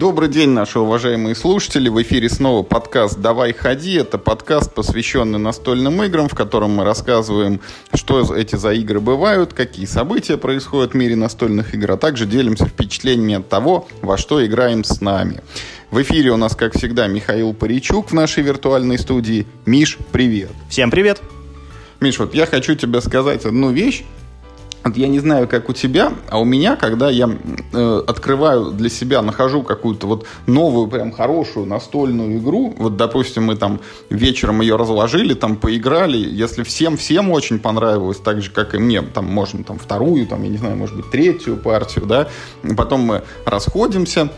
Добрый день, наши уважаемые слушатели. В эфире снова подкаст «Давай ходи». Это подкаст, посвященный настольным играм, в котором мы рассказываем, что эти за игры бывают, какие события происходят в мире настольных игр, а также делимся впечатлениями от того, во что играем с нами. В эфире у нас, как всегда, Михаил Паричук в нашей виртуальной студии. Миш, привет. Всем привет. Миш, вот я хочу тебе сказать одну вещь, я не знаю, как у тебя, а у меня, когда я э, открываю для себя, нахожу какую-то вот новую, прям хорошую настольную игру, вот, допустим, мы там вечером ее разложили, там поиграли, если всем-всем очень понравилось, так же, как и мне, там, можно там вторую, там, я не знаю, может быть, третью партию, да, потом мы расходимся,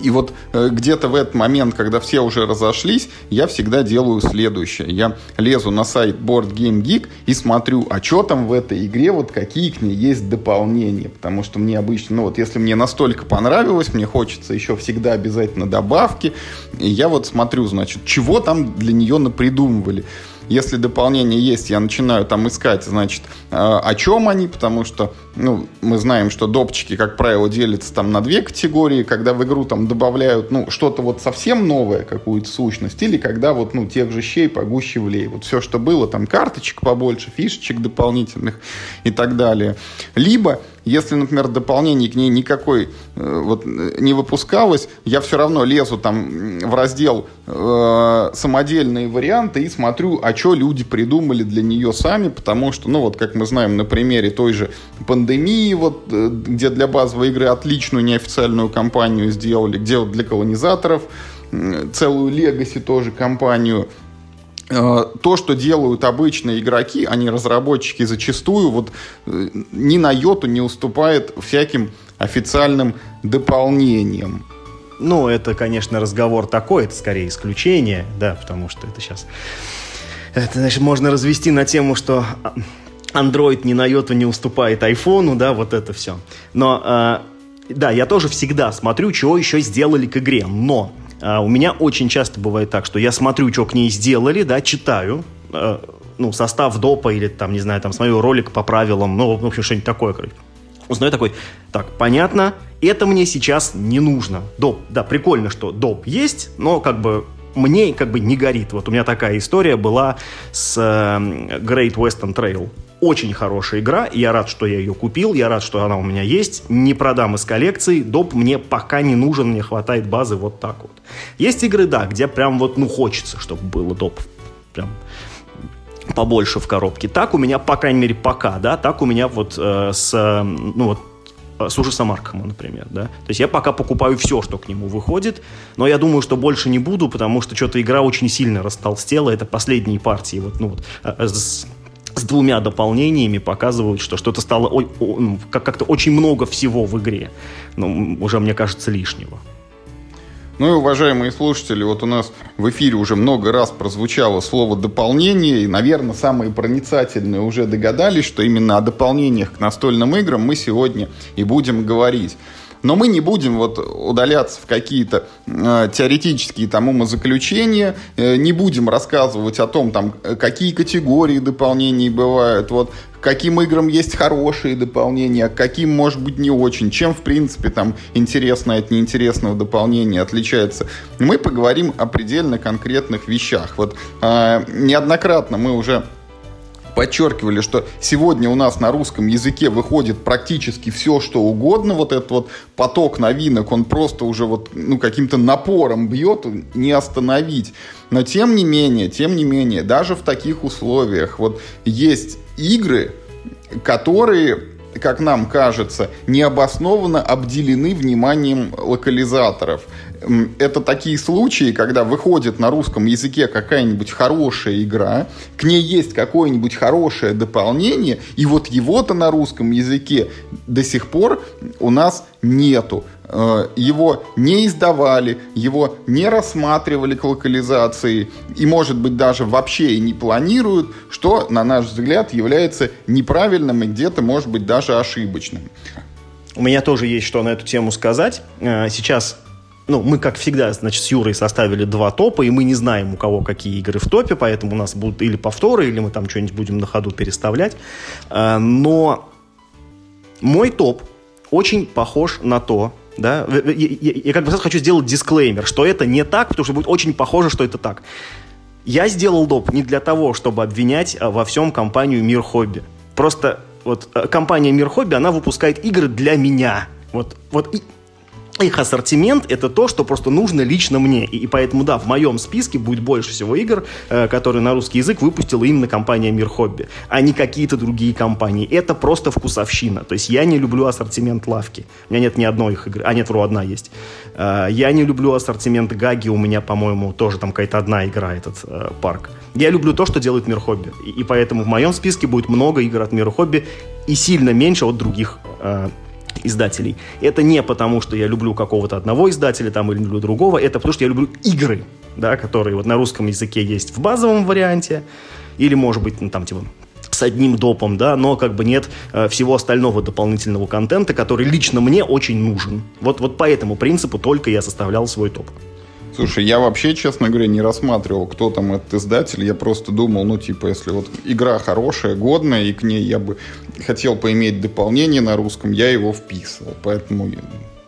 и вот э, где-то в этот момент, когда все уже разошлись, я всегда делаю следующее. Я лезу на сайт Board Game Geek и смотрю, а что там в этой игре, вот какие к ней есть дополнения. Потому что мне обычно, ну вот если мне настолько понравилось, мне хочется еще всегда обязательно добавки. И я вот смотрю, значит, чего там для нее напридумывали. Если дополнение есть, я начинаю там искать, значит, э, о чем они, потому что, ну, мы знаем, что допчики, как правило, делятся там на две категории, когда в игру там добавляют, ну, что-то вот совсем новое, какую-то сущность, или когда вот, ну, тех же щей погуще влей. Вот все, что было, там карточек побольше, фишечек дополнительных и так далее. Либо если, например, дополнений к ней никакой э, вот, не выпускалось, я все равно лезу там в раздел э, самодельные варианты и смотрю, а что люди придумали для нее сами, потому что, ну вот, как мы знаем на примере той же пандемии, вот, э, где для базовой игры отличную неофициальную кампанию сделали, где вот для колонизаторов целую Legacy тоже компанию Э, то, что делают обычные игроки, а не разработчики, зачастую вот э, ни на йоту не уступает всяким официальным дополнениям. Ну, это, конечно, разговор такой, это скорее исключение, да, потому что это сейчас... Это, значит, можно развести на тему, что Android ни на йоту не уступает айфону, да, вот это все. Но, э, да, я тоже всегда смотрю, чего еще сделали к игре, но а, у меня очень часто бывает так, что я смотрю, что к ней сделали, да, читаю, э, ну, состав допа или там, не знаю, там, смотрю ролик по правилам, ну, в общем, что-нибудь такое, короче. Узнаю такой, так, понятно, это мне сейчас не нужно. Доп, да, прикольно, что доп есть, но как бы мне как бы не горит. Вот у меня такая история была с э, Great Western Trail. Очень хорошая игра, я рад, что я ее купил, я рад, что она у меня есть. Не продам из коллекции, доп мне пока не нужен, мне хватает базы вот так вот. Есть игры, да, где прям вот, ну, хочется, чтобы было доп. Прям побольше в коробке. Так у меня, по крайней мере, пока, да, так у меня вот э, с, ну вот, э, с ужасом Аркхема, например, да. То есть я пока покупаю все, что к нему выходит, но я думаю, что больше не буду, потому что что-то игра очень сильно растолстела, это последние партии, вот, ну вот, э, с, с двумя дополнениями показывают, что что-то стало о, ну, как-то очень много всего в игре. Ну, уже, мне кажется, лишнего. Ну и, уважаемые слушатели, вот у нас в эфире уже много раз прозвучало слово «дополнение», и, наверное, самые проницательные уже догадались, что именно о дополнениях к настольным играм мы сегодня и будем говорить. Но мы не будем вот удаляться в какие-то э, теоретические там умозаключения, э, не будем рассказывать о том, там, какие категории дополнений бывают, вот, каким играм есть хорошие дополнения, каким, может быть, не очень, чем, в принципе, там интересное от неинтересного дополнения отличается. Мы поговорим о предельно конкретных вещах. Вот э, неоднократно мы уже подчеркивали, что сегодня у нас на русском языке выходит практически все, что угодно. Вот этот вот поток новинок, он просто уже вот ну, каким-то напором бьет, не остановить. Но тем не менее, тем не менее, даже в таких условиях вот есть игры, которые как нам кажется, необоснованно обделены вниманием локализаторов это такие случаи, когда выходит на русском языке какая-нибудь хорошая игра, к ней есть какое-нибудь хорошее дополнение, и вот его-то на русском языке до сих пор у нас нету. Э, его не издавали, его не рассматривали к локализации, и, может быть, даже вообще и не планируют, что, на наш взгляд, является неправильным и где-то, может быть, даже ошибочным. У меня тоже есть что на эту тему сказать. Э, сейчас ну, мы, как всегда, значит, с Юрой составили два топа, и мы не знаем, у кого какие игры в топе, поэтому у нас будут или повторы, или мы там что-нибудь будем на ходу переставлять. Э, но мой топ очень похож на то, да, я, я, я как бы сразу хочу сделать дисклеймер, что это не так, потому что будет очень похоже, что это так. Я сделал доп. не для того, чтобы обвинять а, во всем компанию Мир Хобби. Просто вот э, компания Мир Хобби, она выпускает игры для меня. Вот, вот и, их ассортимент это то, что просто нужно лично мне. И, и поэтому, да, в моем списке будет больше всего игр, э, которые на русский язык выпустила именно компания Мир Хобби, а не какие-то другие компании. Это просто вкусовщина. То есть я не люблю ассортимент лавки. У меня нет ни одной их игры. А нет, вру, одна есть. Э, я не люблю ассортимент Гаги. У меня, по-моему, тоже там какая-то одна игра, этот э, парк. Я люблю то, что делает Мир Хобби. И, и поэтому в моем списке будет много игр от Мира Хобби и сильно меньше от других э, издателей. Это не потому, что я люблю какого-то одного издателя там, или люблю другого, это потому, что я люблю игры, да, которые вот на русском языке есть в базовом варианте, или, может быть, ну, там, типа, с одним допом, да, но как бы нет э, всего остального дополнительного контента, который лично мне очень нужен. Вот, вот по этому принципу только я составлял свой топ. Слушай, я вообще, честно говоря, не рассматривал, кто там этот издатель. Я просто думал, ну, типа, если вот игра хорошая, годная, и к ней я бы хотел поиметь дополнение на русском, я его вписывал. Поэтому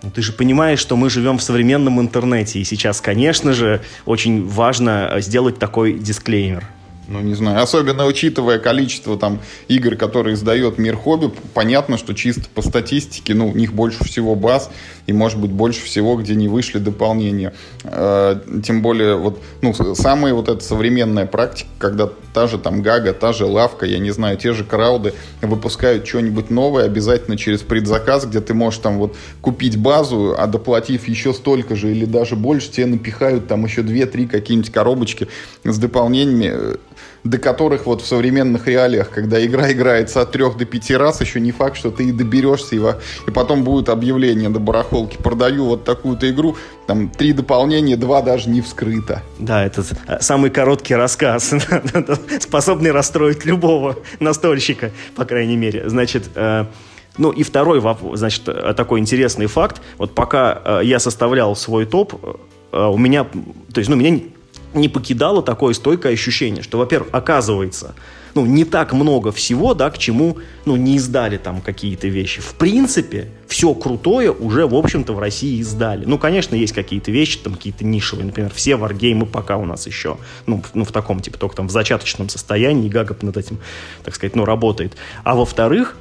ну, ты же понимаешь, что мы живем в современном интернете, и сейчас, конечно же, очень важно э, сделать такой дисклеймер. Ну, не знаю. Особенно учитывая количество там игр, которые издает Мир Хобби, понятно, что чисто по статистике, ну, у них больше всего баз, и, может быть, больше всего, где не вышли дополнения. Э, тем более, вот, ну, самая вот эта современная практика, когда та же там Гага, та же Лавка, я не знаю, те же крауды выпускают что-нибудь новое обязательно через предзаказ, где ты можешь там вот купить базу, а доплатив еще столько же или даже больше, тебе напихают там еще 2-3 какие-нибудь коробочки с дополнениями до которых вот в современных реалиях, когда игра играется от трех до пяти раз, еще не факт, что ты и доберешься, и, и потом будет объявление до барахолки, продаю вот такую-то игру, там три дополнения, два даже не вскрыто. Да, это э, самый короткий рассказ, способный расстроить любого настольщика, по крайней мере. Значит, э, ну и второй, значит, э, такой интересный факт. Вот пока я составлял свой топ, у меня, то есть, ну, меня не покидало такое стойкое ощущение, что, во-первых, оказывается, ну, не так много всего, да, к чему, ну, не издали там какие-то вещи. В принципе, все крутое уже, в общем-то, в России издали. Ну, конечно, есть какие-то вещи, там, какие-то нишевые, например, все варгеймы пока у нас еще, ну, ну, в таком, типа, только там в зачаточном состоянии, и Гага над этим, так сказать, ну, работает. А во-вторых,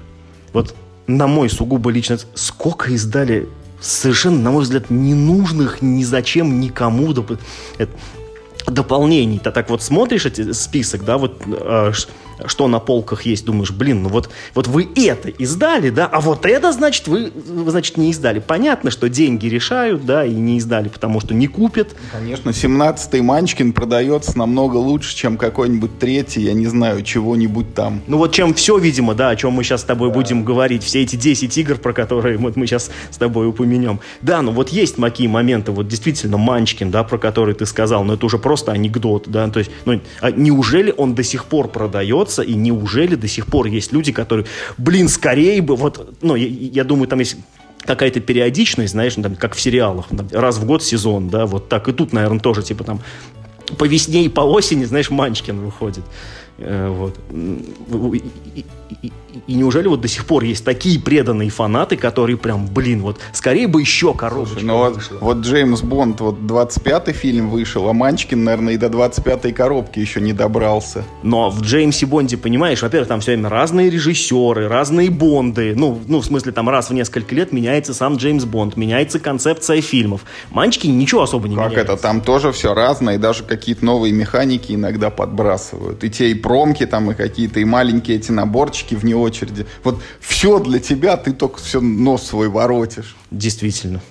вот на мой сугубо личный, сколько издали совершенно, на мой взгляд, ненужных ни зачем никому дополнений. Ты так вот смотришь эти список, да, вот э, что на полках есть, думаешь, блин, ну вот, вот вы это издали, да, а вот это, значит, вы, значит, не издали. Понятно, что деньги решают, да, и не издали, потому что не купят. Конечно, 17-й Манчкин продается намного лучше, чем какой-нибудь третий, я не знаю, чего-нибудь там. Ну вот чем все, видимо, да, о чем мы сейчас с тобой да. будем говорить, все эти 10 игр, про которые вот мы сейчас с тобой упомянем. Да, ну вот есть такие моменты, вот действительно Манчкин, да, про который ты сказал, но это уже просто анекдот, да, то есть, ну, а неужели он до сих пор продается остается, и неужели до сих пор есть люди, которые, блин, скорее бы, вот, ну, я, я думаю, там есть какая-то периодичность, знаешь, ну, там, как в сериалах, там, раз в год сезон, да, вот так. И тут, наверное, тоже, типа, там, по весне и по осени, знаешь, Манчкин выходит. Э, вот. И, и, неужели вот до сих пор есть такие преданные фанаты, которые прям, блин, вот скорее бы еще коробочку Слушай, ну вот, вот Джеймс Бонд, вот 25-й фильм вышел, а Манчкин, наверное, и до 25-й коробки еще не добрался. Но в Джеймсе Бонде, понимаешь, во-первых, там все время разные режиссеры, разные Бонды. Ну, ну, в смысле, там раз в несколько лет меняется сам Джеймс Бонд, меняется концепция фильмов. Манчкин ничего особо не как меняется. Как это? Там тоже все разное, и даже какие-то новые механики иногда подбрасывают. И те и промки там, и какие-то, и маленькие эти наборчики вне очереди. Вот все для тебя, ты только все нос свой воротишь. Действительно.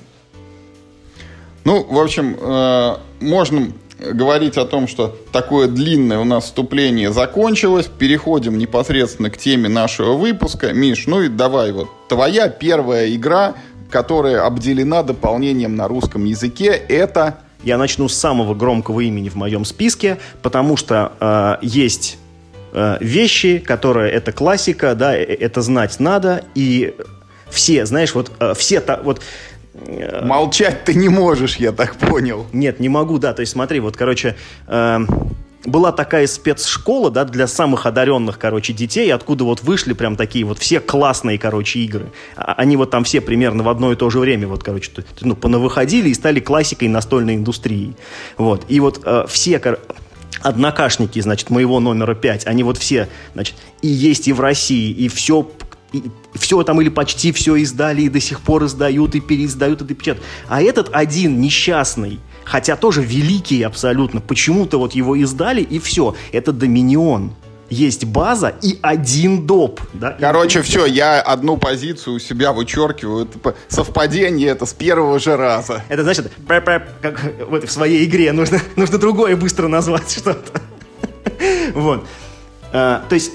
Ну, в общем, э, можно говорить о том, что такое длинное у нас вступление закончилось. Переходим непосредственно к теме нашего выпуска. Миш, ну и давай вот твоя первая игра, которая обделена дополнением на русском языке, это... Я начну с самого громкого имени в моем списке, потому что э, есть вещи, которые это классика, да, э, это знать надо, и все, знаешь, вот э, все, та, вот Молчать ты не можешь, я так понял. Нет, не могу, да. То есть смотри, вот, короче, э, была такая спецшкола, да, для самых одаренных, короче, детей, откуда вот вышли прям такие вот все классные, короче, игры. А, они вот там все примерно в одно и то же время, вот, короче, ну, понавыходили и стали классикой настольной индустрии. Вот. И вот э, все, однокашники, значит, моего номера 5, они вот все, значит, и есть и в России, и все и все там или почти все издали, и до сих пор издают, и переиздают, и допечатают. А этот один несчастный, хотя тоже великий абсолютно, почему-то вот его издали, и все. Это Доминион есть база и один доп. Да? Короче, и... все, я одну позицию у себя вычеркиваю. Это совпадение это с первого же раза. Это значит, как вот в своей игре нужно, нужно другое быстро назвать что-то. Вот. А, то есть,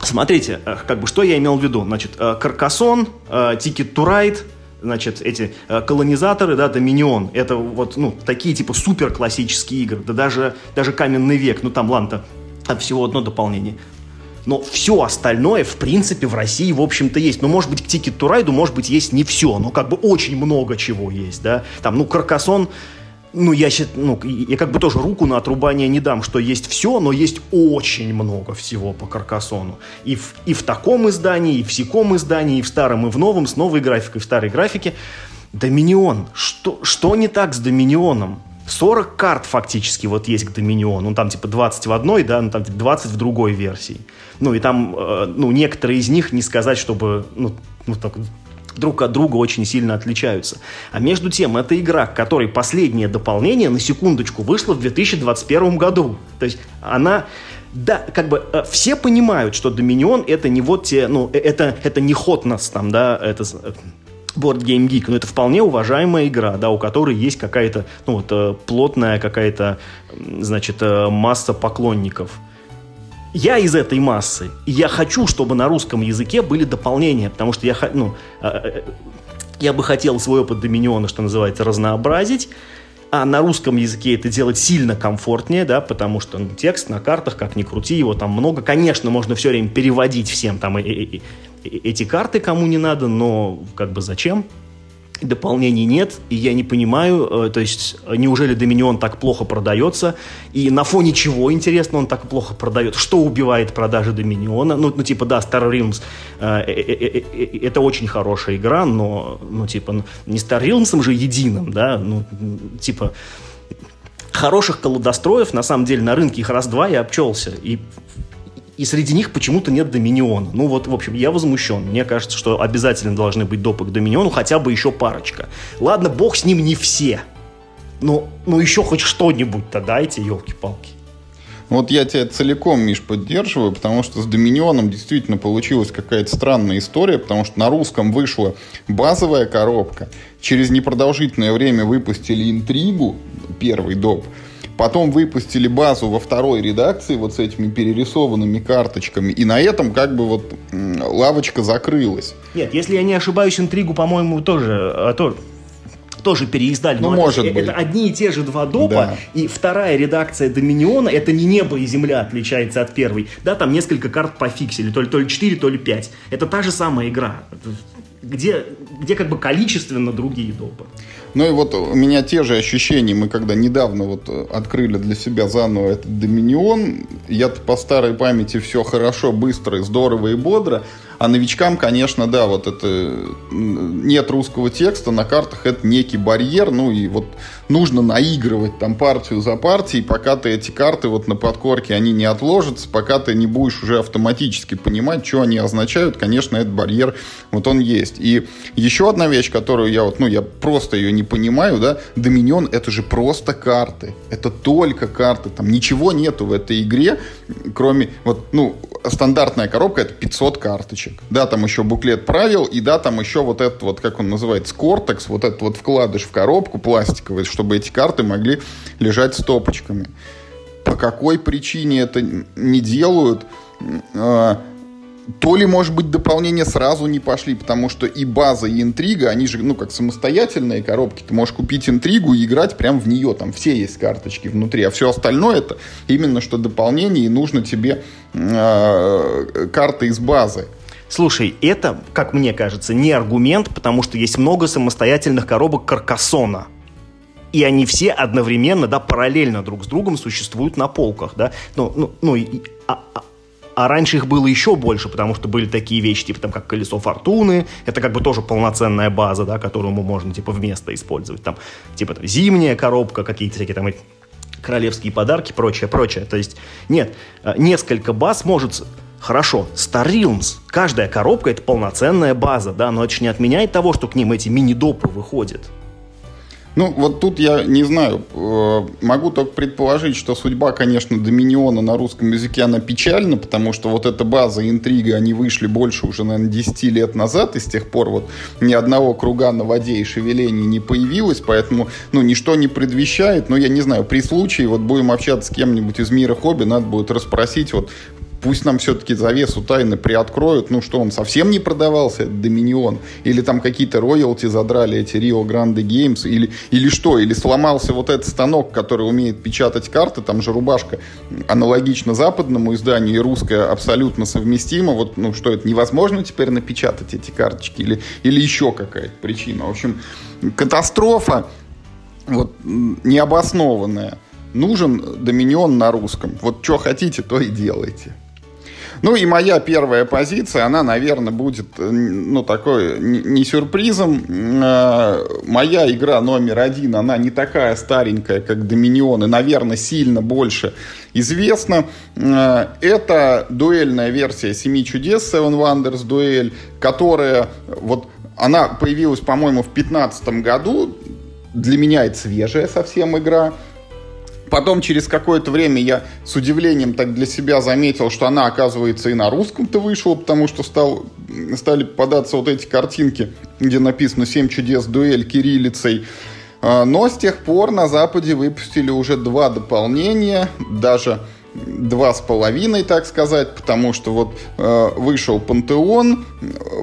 смотрите, э, как бы что я имел в виду. Значит, Каркасон, Ticket to Ride, значит, эти колонизаторы, да, Доминион, это вот, ну, такие, типа, супер классические игры, да даже, даже Каменный век, ну, там, ладно там всего одно дополнение. Но все остальное, в принципе, в России, в общем-то, есть. Ну, может быть, к Ticket to Ride, может быть, есть не все, но как бы очень много чего есть, да. Там, ну, Каркасон, ну, я, ну, я как бы тоже руку на отрубание не дам, что есть все, но есть очень много всего по Каркасону. И в, и в таком издании, и в сяком издании, и в старом, и в новом, с новой графикой, в старой графике. Доминион. Что, что не так с Доминионом? 40 карт фактически вот есть к Доминиону. Ну, там типа 20 в одной, да, ну, там 20 в другой версии. Ну, и там, э, ну, некоторые из них не сказать, чтобы, ну, ну так, друг от друга очень сильно отличаются. А между тем, это игра, которой последнее дополнение, на секундочку, вышло в 2021 году. То есть она... Да, как бы э, все понимают, что Доминион это не вот те, ну, э, это, это не Хотнес там, да, это Board Game Geek, но это вполне уважаемая игра, да, у которой есть какая-то, ну вот, э, плотная какая-то, значит, э, масса поклонников. Я из этой массы, и я хочу, чтобы на русском языке были дополнения, потому что я, ну, э, я бы хотел свой опыт Доминиона, что называется, разнообразить, а на русском языке это делать сильно комфортнее, да, потому что ну, текст на картах, как ни крути, его там много. Конечно, можно все время переводить всем там и, и, эти карты кому не надо, но как бы зачем? дополнений нет, и я не понимаю, э, то есть неужели Доминион так плохо продается, и на фоне чего, интересно, он так плохо продает, что убивает продажи Доминиона, ну, ну типа, да, Star Realms, э, э, э, это очень хорошая игра, но, ну, типа, не Star Realms же единым, да, ну, типа, хороших колодостроев, на самом деле, на рынке их раз-два я обчелся, и и среди них почему-то нет Доминиона. Ну вот, в общем, я возмущен. Мне кажется, что обязательно должны быть допы к Доминиону, хотя бы еще парочка. Ладно, бог с ним не все. Но, ну еще хоть что-нибудь-то дайте, елки-палки. Вот я тебя целиком, Миш, поддерживаю, потому что с Доминионом действительно получилась какая-то странная история, потому что на русском вышла базовая коробка, через непродолжительное время выпустили интригу, первый доп, Потом выпустили базу во второй редакции вот с этими перерисованными карточками. И на этом как бы вот лавочка закрылась. Нет, если я не ошибаюсь, интригу, по-моему, тоже, а, то, тоже переиздали. Ну, Но может это, быть. Это одни и те же два допа, да. и вторая редакция Доминиона, это не небо и земля отличается от первой. Да, там несколько карт пофиксили, то ли, то ли 4, то ли 5. Это та же самая игра, где, где как бы количественно другие допы. Ну и вот у меня те же ощущения. Мы когда недавно вот э, открыли для себя заново этот Доминион, я по старой памяти все хорошо, быстро, здорово и бодро. А новичкам, конечно, да, вот это нет русского текста на картах, это некий барьер, ну и вот нужно наигрывать там партию за партией, пока ты эти карты вот на подкорке, они не отложатся, пока ты не будешь уже автоматически понимать, что они означают, конечно, этот барьер, вот он есть. И еще одна вещь, которую я вот, ну, я просто ее не понимаю, да, Доминион это же просто карты, это только карты, там ничего нету в этой игре, кроме, вот, ну, стандартная коробка это 500 карточек карточек. Да, там еще буклет правил, и да, там еще вот этот вот, как он называется, кортекс, вот этот вот вкладыш в коробку пластиковый, чтобы эти карты могли лежать стопочками. По какой причине это не делают? А, то ли, может быть, дополнения сразу не пошли, потому что и база, и интрига, они же, ну, как самостоятельные коробки. Ты можешь купить интригу и играть прямо в нее. Там все есть карточки внутри. А все остальное это именно что дополнение, и нужно тебе э, карты из базы. Слушай, это, как мне кажется, не аргумент, потому что есть много самостоятельных коробок Каркасона. и они все одновременно, да, параллельно друг с другом существуют на полках, да. Ну, ну, ну и, а, а, а раньше их было еще больше, потому что были такие вещи, типа там как колесо фортуны, это как бы тоже полноценная база, да, которую можно типа вместо использовать. Там типа там, зимняя коробка, какие-то всякие там королевские подарки, прочее, прочее. То есть нет, э, несколько баз может Хорошо, Star. Каждая коробка это полноценная база, да, но это же не отменяет того, что к ним эти мини-допы выходят. Ну, вот тут я не знаю. Э, могу только предположить, что судьба, конечно, Доминиона на русском языке, она печальна, потому что вот эта база, интрига, они вышли больше уже, наверное, 10 лет назад, и с тех пор вот ни одного круга на воде и шевелений не появилось, поэтому, ну, ничто не предвещает, но я не знаю, при случае, вот будем общаться с кем-нибудь из мира хобби, надо будет расспросить, вот пусть нам все-таки завесу тайны приоткроют, ну что, он совсем не продавался, этот Доминион, или там какие-то роялти задрали эти Rio Grande Games, или, или что, или сломался вот этот станок, который умеет печатать карты, там же рубашка аналогично западному изданию, и русская абсолютно совместима, вот, ну что, это невозможно теперь напечатать эти карточки, или, или еще какая-то причина. В общем, катастрофа вот, необоснованная. Нужен доминион на русском. Вот что хотите, то и делайте. Ну и моя первая позиция, она, наверное, будет, э, ну, такой, не сюрпризом. Э, моя игра номер один, она не такая старенькая, как Доминион, и, наверное, сильно больше известна. Э, это дуэльная версия «Семи чудес» Seven Wonders дуэль, которая вот она появилась, по-моему, в 2015 году. Для меня это свежая совсем игра. Потом через какое-то время я с удивлением так для себя заметил, что она, оказывается, и на русском-то вышла, потому что стал, стали попадаться вот эти картинки, где написано «Семь чудес, дуэль кириллицей». А, но с тех пор на Западе выпустили уже два дополнения, даже два с половиной, так сказать, потому что вот э, вышел Пантеон,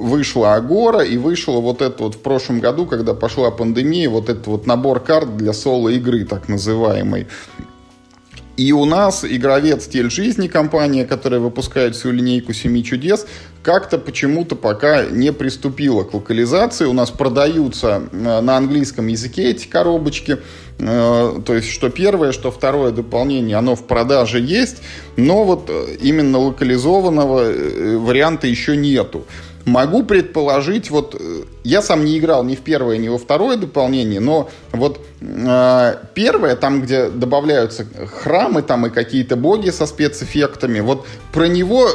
вышла Агора и вышел вот это вот в прошлом году, когда пошла пандемия, вот этот вот набор карт для соло-игры, так называемый. И у нас игровец «Стиль жизни», компания, которая выпускает всю линейку «Семи чудес», как-то почему-то пока не приступила к локализации. У нас продаются э, на английском языке эти коробочки. Э, то есть, что первое, что второе дополнение, оно в продаже есть, но вот э, именно локализованного варианта еще нету. Могу предположить, вот я сам не играл ни в первое, ни во второе дополнение, но вот э, первое, там, где добавляются храмы там и какие-то боги со спецэффектами, вот про него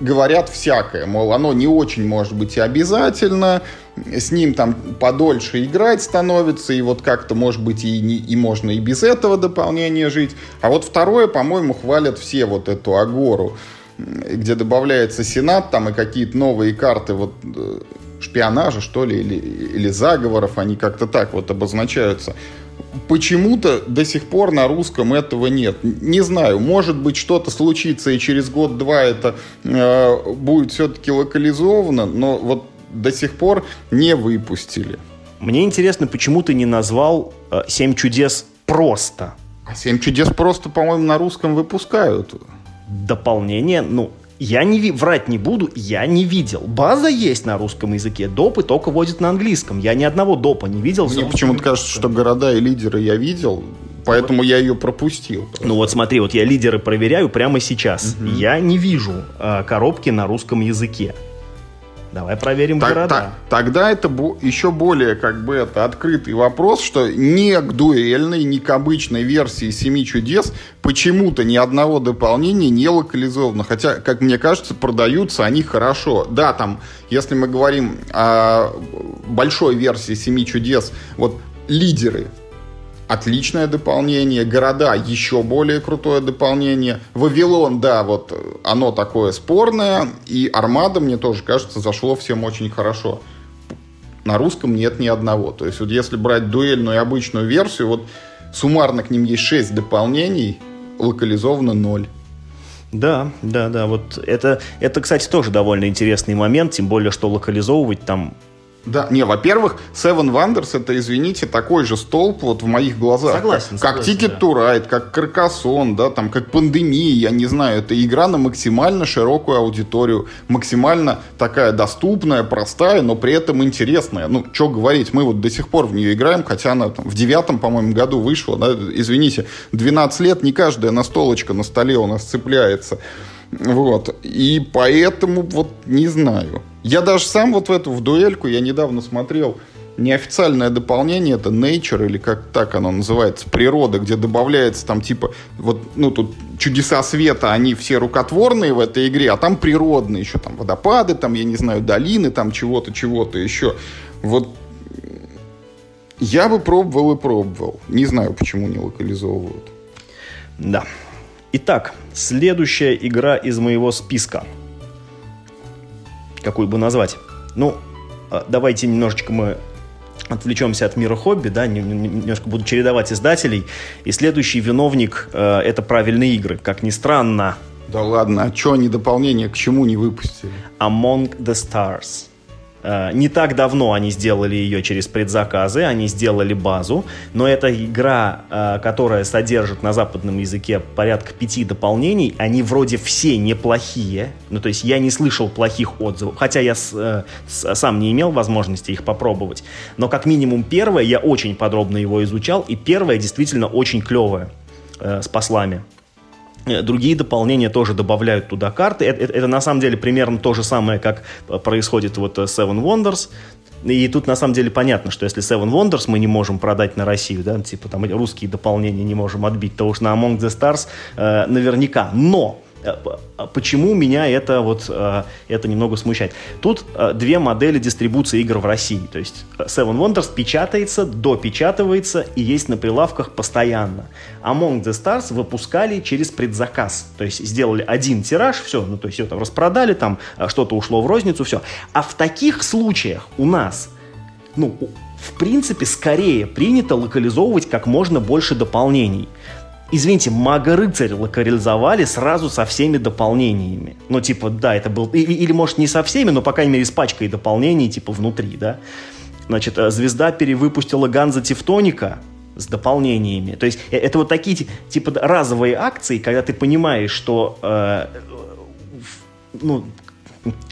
говорят всякое, мол, оно не очень может быть и обязательно, с ним там подольше играть становится, и вот как-то, может быть, и, не, и можно и без этого дополнения жить. А вот второе, по-моему, хвалят все вот эту Агору где добавляется Сенат, там и какие-то новые карты вот э, шпионажа, что ли, или, или заговоров, они как-то так вот обозначаются. Почему-то до сих пор на русском этого нет. Не знаю, может быть, что-то случится, и через год-два это э, будет все-таки локализовано, но вот до сих пор не выпустили. Мне интересно, почему ты не назвал э, «Семь чудес» просто? А «Семь чудес» просто, по-моему, на русском выпускают дополнение, ну, я не врать не буду, я не видел. База есть на русском языке, допы только водят на английском. Я ни одного допа не видел. Мне почему-то кажется, что города и лидеры я видел, поэтому я ее пропустил. Ну вот смотри, вот я лидеры проверяю прямо сейчас. Угу. Я не вижу э, коробки на русском языке. Давай проверим так, города. Так, тогда это еще более как бы это открытый вопрос, что ни к дуэльной, ни к обычной версии «Семи чудес» почему-то ни одного дополнения не локализовано. Хотя, как мне кажется, продаются они хорошо. Да, там, если мы говорим о большой версии «Семи чудес», вот лидеры отличное дополнение. Города еще более крутое дополнение. Вавилон, да, вот оно такое спорное. И Армада, мне тоже кажется, зашло всем очень хорошо. На русском нет ни одного. То есть вот если брать дуэльную и обычную версию, вот суммарно к ним есть 6 дополнений, локализовано 0. Да, да, да. Вот это, это, кстати, тоже довольно интересный момент, тем более, что локализовывать там Да, не, во-первых, Seven Wonders это, извините, такой же столб вот в моих глазах. Согласен, Как, согласен, Ticket да. to Ride, как Каркасон, да, там, как Пандемия, я не знаю. Это игра на максимально широкую аудиторию, максимально такая доступная, простая, но при этом интересная. Ну, что говорить, мы вот до сих пор в нее играем, хотя она там в девятом, по-моему, году вышла, да, извините, 12 лет не каждая настолочка на столе у нас цепляется. Вот. И поэтому вот не знаю. Я даже сам вот в эту, в дуэльку, я недавно смотрел неофициальное дополнение, это Nature, или как так оно называется, природа, где добавляется там типа, вот, ну, тут чудеса света, они все рукотворные в этой игре, а там природные еще, там водопады, там, я не знаю, долины, там чего-то, чего-то еще. Вот я бы пробовал и пробовал. Не знаю, почему не локализовывают. Да. Итак, следующая игра из моего списка. Какую бы назвать? Ну, э, давайте немножечко мы отвлечемся от мира хобби, да, нем- нем- немножко буду чередовать издателей. И следующий виновник э, это правильные игры. Как ни странно, Да ладно, а что они дополнение к чему не выпустили? Among the Stars. Э, Не так давно они сделали ее через предзаказы, они сделали базу, но это игра, э, которая содержит на западном языке порядка пяти дополнений, они вроде все неплохие, ну то есть я не слышал плохих отзывов, хотя я с- э, с- сам не имел возможности их попробовать, но как минимум первое, я очень подробно его изучал, и первое действительно очень клевое э, с послами. Э, Другие дополнения тоже добавляют туда карты. Это, это- это на самом деле примерно то же самое, как э, происходит вот э, Seven Wonders. И тут на самом деле понятно, что если Seven Wonders мы не можем продать на Россию, да, типа там русские дополнения не можем отбить, то уж на Among the Stars э, наверняка. Но почему меня это вот э, это немного смущает? Тут э, две модели дистрибуции игр в России. То есть э, Seven Wonders печатается, допечатывается и есть на прилавках постоянно. Among the Stars выпускали через предзаказ. То есть сделали один тираж, все, ну то есть ее там распродали, там э, что-то ушло в розницу, все. А в таких случаях у нас ну, в принципе, скорее принято локализовывать как можно больше дополнений. Извините, Мага-рыцарь локализовали сразу со всеми дополнениями. Ну, типа, да, это был... и- Или, может, не со всеми, но, по крайней мере, с пачкой дополнений, типа, внутри, да. Значит, э, Звезда перевыпустила Ганза Тевтоника с дополнениями. То есть, э, это вот такие, ти- типа, разовые акции, когда ты понимаешь, что... э, ну,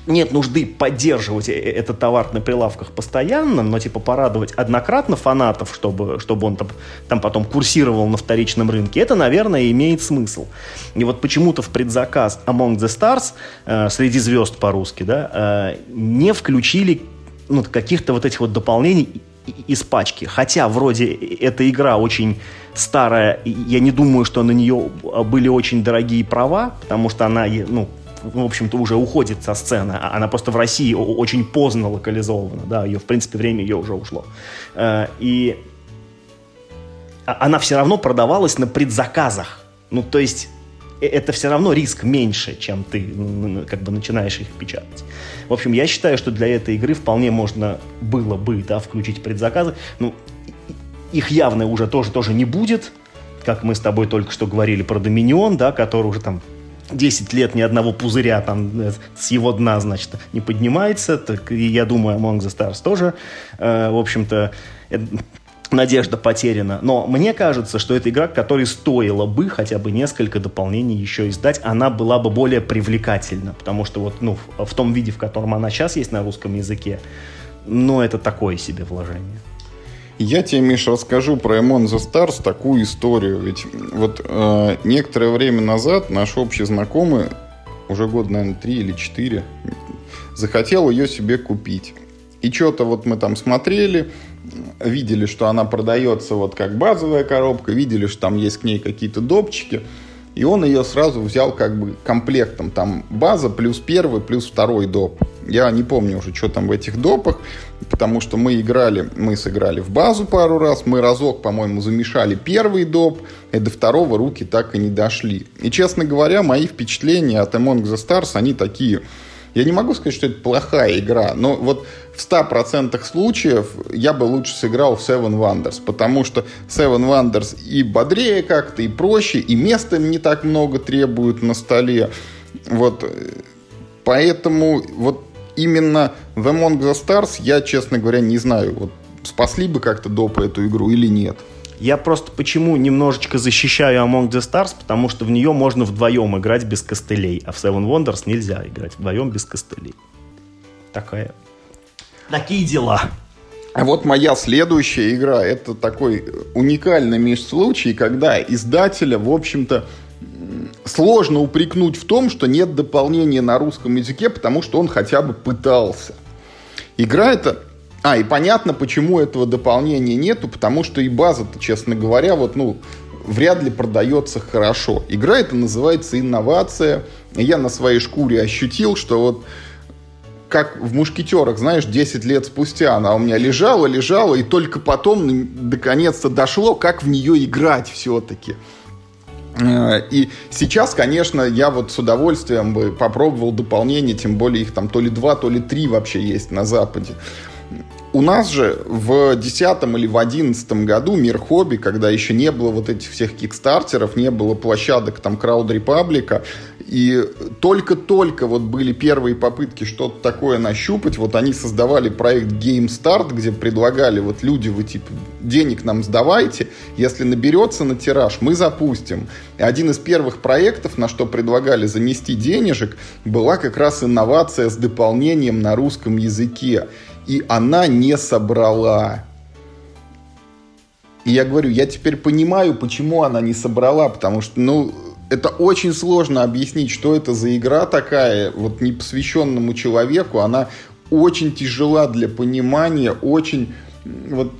нет нужды поддерживать э- этот товар на прилавках постоянно, но типа порадовать однократно фанатов, чтобы, чтобы он там, там потом курсировал на вторичном рынке, это, наверное, имеет смысл. И вот почему-то в предзаказ Among the Stars, э, среди звезд по-русски, да, э, не включили ну, каких-то вот этих вот дополнений из пачки. Хотя вроде эта игра очень старая, я не думаю, что на нее были очень дорогие права, потому что она, ну, в общем-то, уже уходит со сцены. А Она просто в России очень поздно локализована, да, ее, в принципе, время ее уже ушло. Э, И а- она все равно продавалась на предзаказах. Ну, то есть э- это все равно риск меньше, чем ты как бы начинаешь их печатать. В общем, я считаю, что для этой игры вполне можно было бы да, включить предзаказы. Ну, их явно уже тоже, тоже не будет, как мы с тобой только что говорили про Доминион, да, который уже там 10 лет ни одного пузыря там э, с его дна, значит, не поднимается. Так и я думаю, Among the Stars тоже, э, в общем-то, э, надежда потеряна. Но мне кажется, что это игра, которой стоило бы хотя бы несколько дополнений еще издать, она была бы более привлекательна, потому что вот, ну, в, в том виде, в котором она сейчас есть на русском языке, ну, это такое себе вложение. Я тебе, Миш, расскажу про Among the Stars такую историю. Ведь вот э, некоторое время назад наш общий знакомый, уже год, наверное, три или четыре, захотел ее себе купить. И что-то вот мы там смотрели, видели, что она продается вот как базовая коробка, видели, что там есть к ней какие-то допчики. И он ее сразу взял как бы комплектом. Там база плюс первый, плюс второй доп. Я не помню уже, что там в этих допах, потому что мы играли, мы сыграли в базу пару раз, мы разок, по-моему, замешали первый доп, и до второго руки так и не дошли. И, честно говоря, мои впечатления от Among the Stars, они такие... Я не могу сказать, что это плохая игра, но вот в 100% случаев я бы лучше сыграл в Seven Wonders, потому что Seven Wonders и бодрее как-то, и проще, и места не так много требует на столе. Вот, э, поэтому вот именно The Among the Stars я, честно говоря, не знаю, вот спасли бы как-то допы эту игру или нет. Я просто почему немножечко защищаю Among the Stars, потому что в нее можно вдвоем играть без костылей, а в Seven Wonders нельзя играть вдвоем без костылей. Такая. Такие дела. А вот моя следующая игра, это такой уникальный меж-случай, когда издателя, в общем-то, сложно упрекнуть в том, что нет дополнения на русском языке, потому что он хотя бы пытался. Игра это... А, и понятно, почему этого дополнения нету, потому что и база-то, честно говоря, вот, ну, вряд ли продается хорошо. Игра это называется инновация. Я на своей шкуре ощутил, что вот как в «Мушкетерах», знаешь, 10 лет спустя она у меня лежала, лежала, и только потом наконец-то дошло, как в нее играть все-таки. Э, и сейчас, конечно, я вот с удовольствием бы попробовал дополнение, тем более их там то ли два, то ли три вообще есть на Западе. У нас же в 2010 или в 2011 году Мир Хобби, когда еще не было вот этих всех кикстартеров, не было площадок там Крауд Репаблика, и только-только вот были первые попытки что-то такое нащупать. Вот они создавали проект Game Start, где предлагали вот люди, вы типа денег нам сдавайте, если наберется на тираж, мы запустим. И один из первых проектов, на что предлагали занести денежек, была как раз инновация с дополнением на русском языке. И она не собрала. И я говорю, я теперь понимаю, почему она не собрала, потому что, ну, это очень сложно объяснить, что это за игра такая, вот непосвященному человеку, она очень тяжела для понимания, очень вот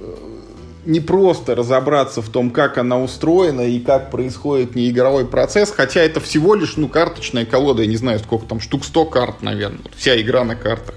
не просто разобраться в том, как она устроена и как происходит неигровой процесс, хотя это всего лишь, ну, карточная колода, я не знаю, сколько там, штук 100 карт, наверное, вся игра на картах.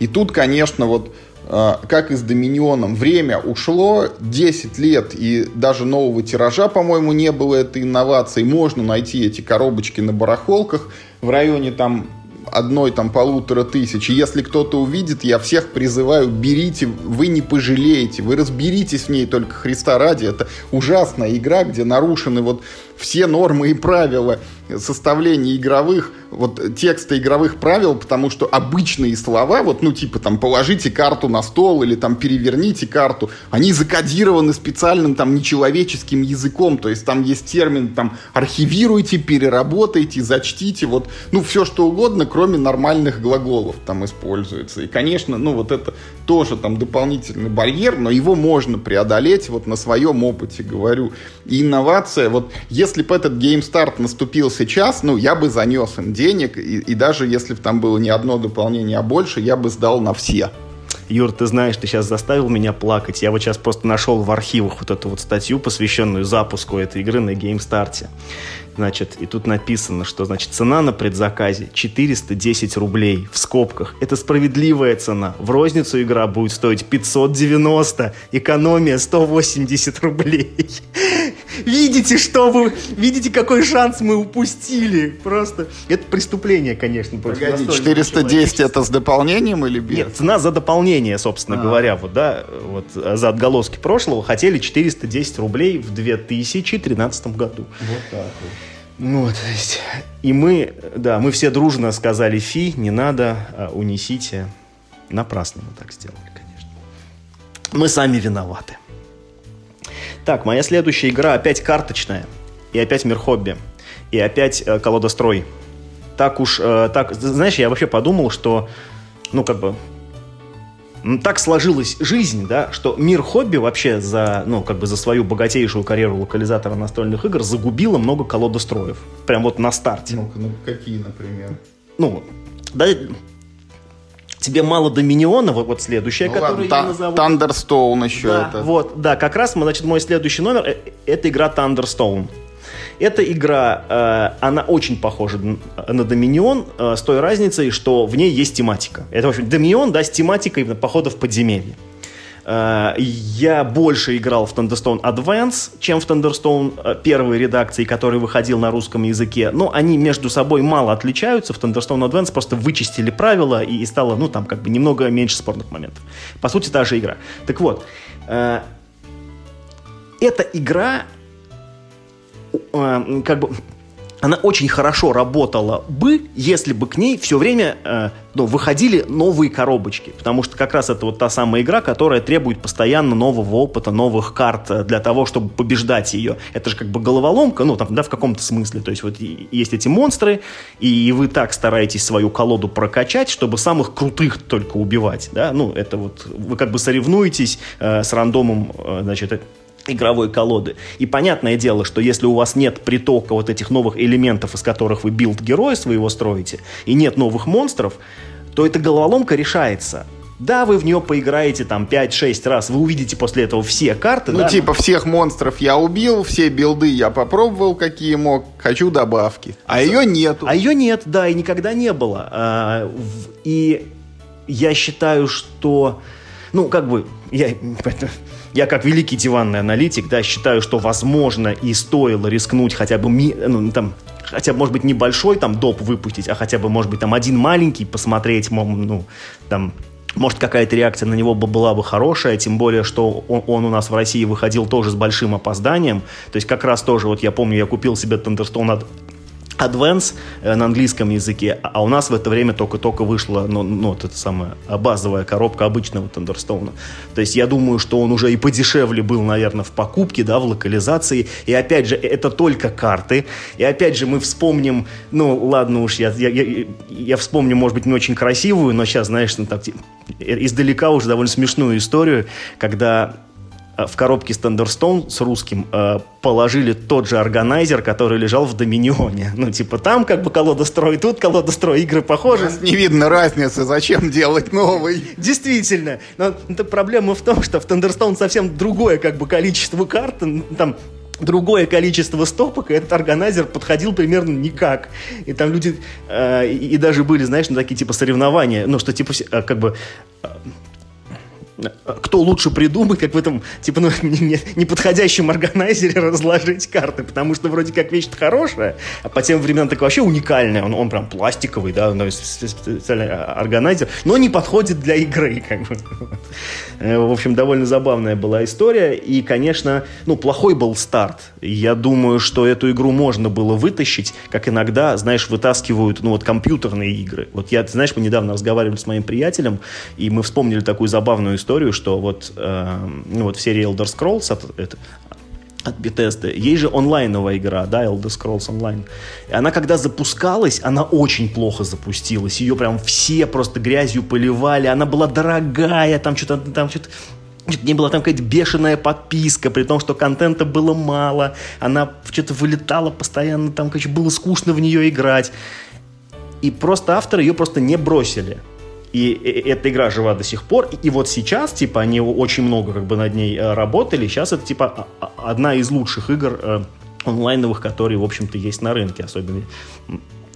И тут, конечно, вот а, как и с Доминионом, время ушло 10 лет, и даже нового тиража, по-моему, не было этой инновации. Можно найти эти коробочки на барахолках в районе там одной там полутора тысячи. Если кто-то увидит, я всех призываю, берите, вы не пожалеете, вы разберитесь в ней только Христа ради. Это ужасная игра, где нарушены вот все нормы и правила составления игровых, вот текста игровых правил, потому что обычные слова, вот, ну, типа, там, положите карту на стол или там переверните карту, они закодированы специальным там нечеловеческим языком, то есть там есть термин, там, архивируйте, переработайте, зачтите, вот, ну, все что угодно, кроме нормальных глаголов там используется. И, конечно, ну, вот это тоже там дополнительный барьер, но его можно преодолеть, вот на своем опыте говорю. И инновация, вот, если бы этот Start наступил сейчас, ну, я бы занес им денег, и, и даже если бы там было не одно дополнение, а больше, я бы сдал на все. Юр, ты знаешь, ты сейчас заставил меня плакать. Я вот сейчас просто нашел в архивах вот эту вот статью, посвященную запуску этой игры на GameStart. Значит, и тут написано, что, значит, цена на предзаказе 410 рублей в скобках. Это справедливая цена. В розницу игра будет стоить 590, экономия 180 рублей. Видите, что вы... Видите, какой шанс мы упустили. Просто... Это преступление, конечно. Погоди, 410 это с дополнением или без? Нет, цена за дополнение, собственно а. говоря. Вот, да, вот за отголоски прошлого хотели 410 рублей в 2013 году. Вот так вот. Ну, то есть, и мы, да, мы все дружно сказали фи, не надо, а, унесите. Напрасно мы так сделали, конечно. Мы сами виноваты. Так, моя следующая игра опять карточная. И опять мир хобби. И опять э, колодострой. Так уж, э, так, знаешь, я вообще подумал, что, ну, как бы, так сложилась жизнь, да, что мир хобби вообще за, ну, как бы за свою богатейшую карьеру локализатора настольных игр загубило много колодостроев. Прям вот на старте. Ну, ну какие, например? Ну, да, тебе мало Доминиона, вот, вот следующая, ну, которую ладно, я назову. Thunderstone еще да, это. Вот, да, как раз, значит, мой следующий номер, э, это игра Thunderstone. Эта игра, э, она очень похожа на Доминион, э, с той разницей, что в ней есть тематика. Это, в общем, Доминион, да, с тематикой похода в подземелье. Э, я больше играл в Thunderstone Advance, чем в Thunderstone первой редакции, который выходил на русском языке. Но они между собой мало отличаются. В Thunderstone Advance просто вычистили правила и, стало, ну, там, как бы немного меньше спорных моментов. По сути, та же игра. Так вот, эта игра как бы она очень хорошо работала бы, если бы к ней все время э, ну, выходили новые коробочки. Потому что как раз это вот та самая игра, которая требует постоянно нового опыта, новых карт э, для того, чтобы побеждать ее. Это же как бы головоломка, ну, там, да, в каком-то смысле. То есть вот есть эти монстры, и вы так стараетесь свою колоду прокачать, чтобы самых крутых только убивать, да. Ну, это вот вы как бы соревнуетесь э, с рандомом, э, значит, игровой колоды. И понятное дело, что если у вас нет притока вот этих новых элементов, из которых вы билд героя своего строите, и нет новых монстров, то эта головоломка решается. Да, вы в нее поиграете там 5-6 раз, вы увидите после этого все карты. Ну, да? типа, всех монстров я убил, все билды я попробовал, какие мог, хочу добавки. А ее нету. А ее нет, да, и никогда не было. А, и я считаю, что, ну, как бы, я я как великий диванный аналитик, да, считаю, что возможно и стоило рискнуть хотя бы, ми, ну, там, хотя бы, может быть, небольшой там доп выпустить, а хотя бы, может быть, там один маленький посмотреть, ну, там, может, какая-то реакция на него была бы хорошая, тем более, что он, он у нас в России выходил тоже с большим опозданием. То есть как раз тоже, вот я помню, я купил себе Thunderstone от Advance э, на английском языке, а у нас в это время только-только вышла ну, ну, вот эта самая базовая коробка обычного Тандерстоуна. То есть я думаю, что он уже и подешевле был, наверное, в покупке, да, в локализации. И опять же, это только карты. И опять же, мы вспомним, ну, ладно уж, я, я, я, я вспомню, может быть, не очень красивую, но сейчас, знаешь, ну, так, издалека уже довольно смешную историю, когда Э, в коробке Thunderstone с русским э, положили тот же органайзер, который лежал в Доминионе. Ну, типа, там как бы колода строй, тут колода строй, игры похожи. Не видно разницы, зачем делать новый. Действительно. Но проблема в том, что в Thunderstone совсем другое как бы количество карт, там другое количество стопок, и этот органайзер подходил примерно никак. И там люди, э, и, и даже были, знаешь, ну, такие типа соревнования, ну, что типа, э, как бы, э, кто лучше придумает, как в этом, типа, ну, неподходящем органайзере разложить карты, потому что вроде как вещь хорошая, а по тем временам так вообще уникальная, он, он прям пластиковый, да, специальный органайзер, но не подходит для игры, как бы. Э, в общем, довольно забавная была история, и, конечно, ну, плохой был старт. Я думаю, что эту игру можно было вытащить, как иногда, знаешь, вытаскивают, ну, вот компьютерные игры. Вот я, знаешь, мы недавно разговаривали с моим приятелем, и мы вспомнили такую забавную историю, историю, что вот, э, вот в серии Elder Scrolls от, это, от Bethesda, есть же онлайновая игра, да, Elder Scrolls Online. И она когда запускалась, она очень плохо запустилась. Ее прям все просто грязью поливали. Она была дорогая, там что-то там что-то не была там какая-то бешеная подписка, при том, что контента было мало, она что-то вылетала постоянно, там, короче, было скучно в нее играть. И просто авторы ее просто не бросили. И эта игра жива до сих пор. И вот сейчас, типа, они очень много как бы над ней э, работали. Сейчас это, типа, одна из лучших игр э, онлайновых, которые, в общем-то, есть на рынке. Особенно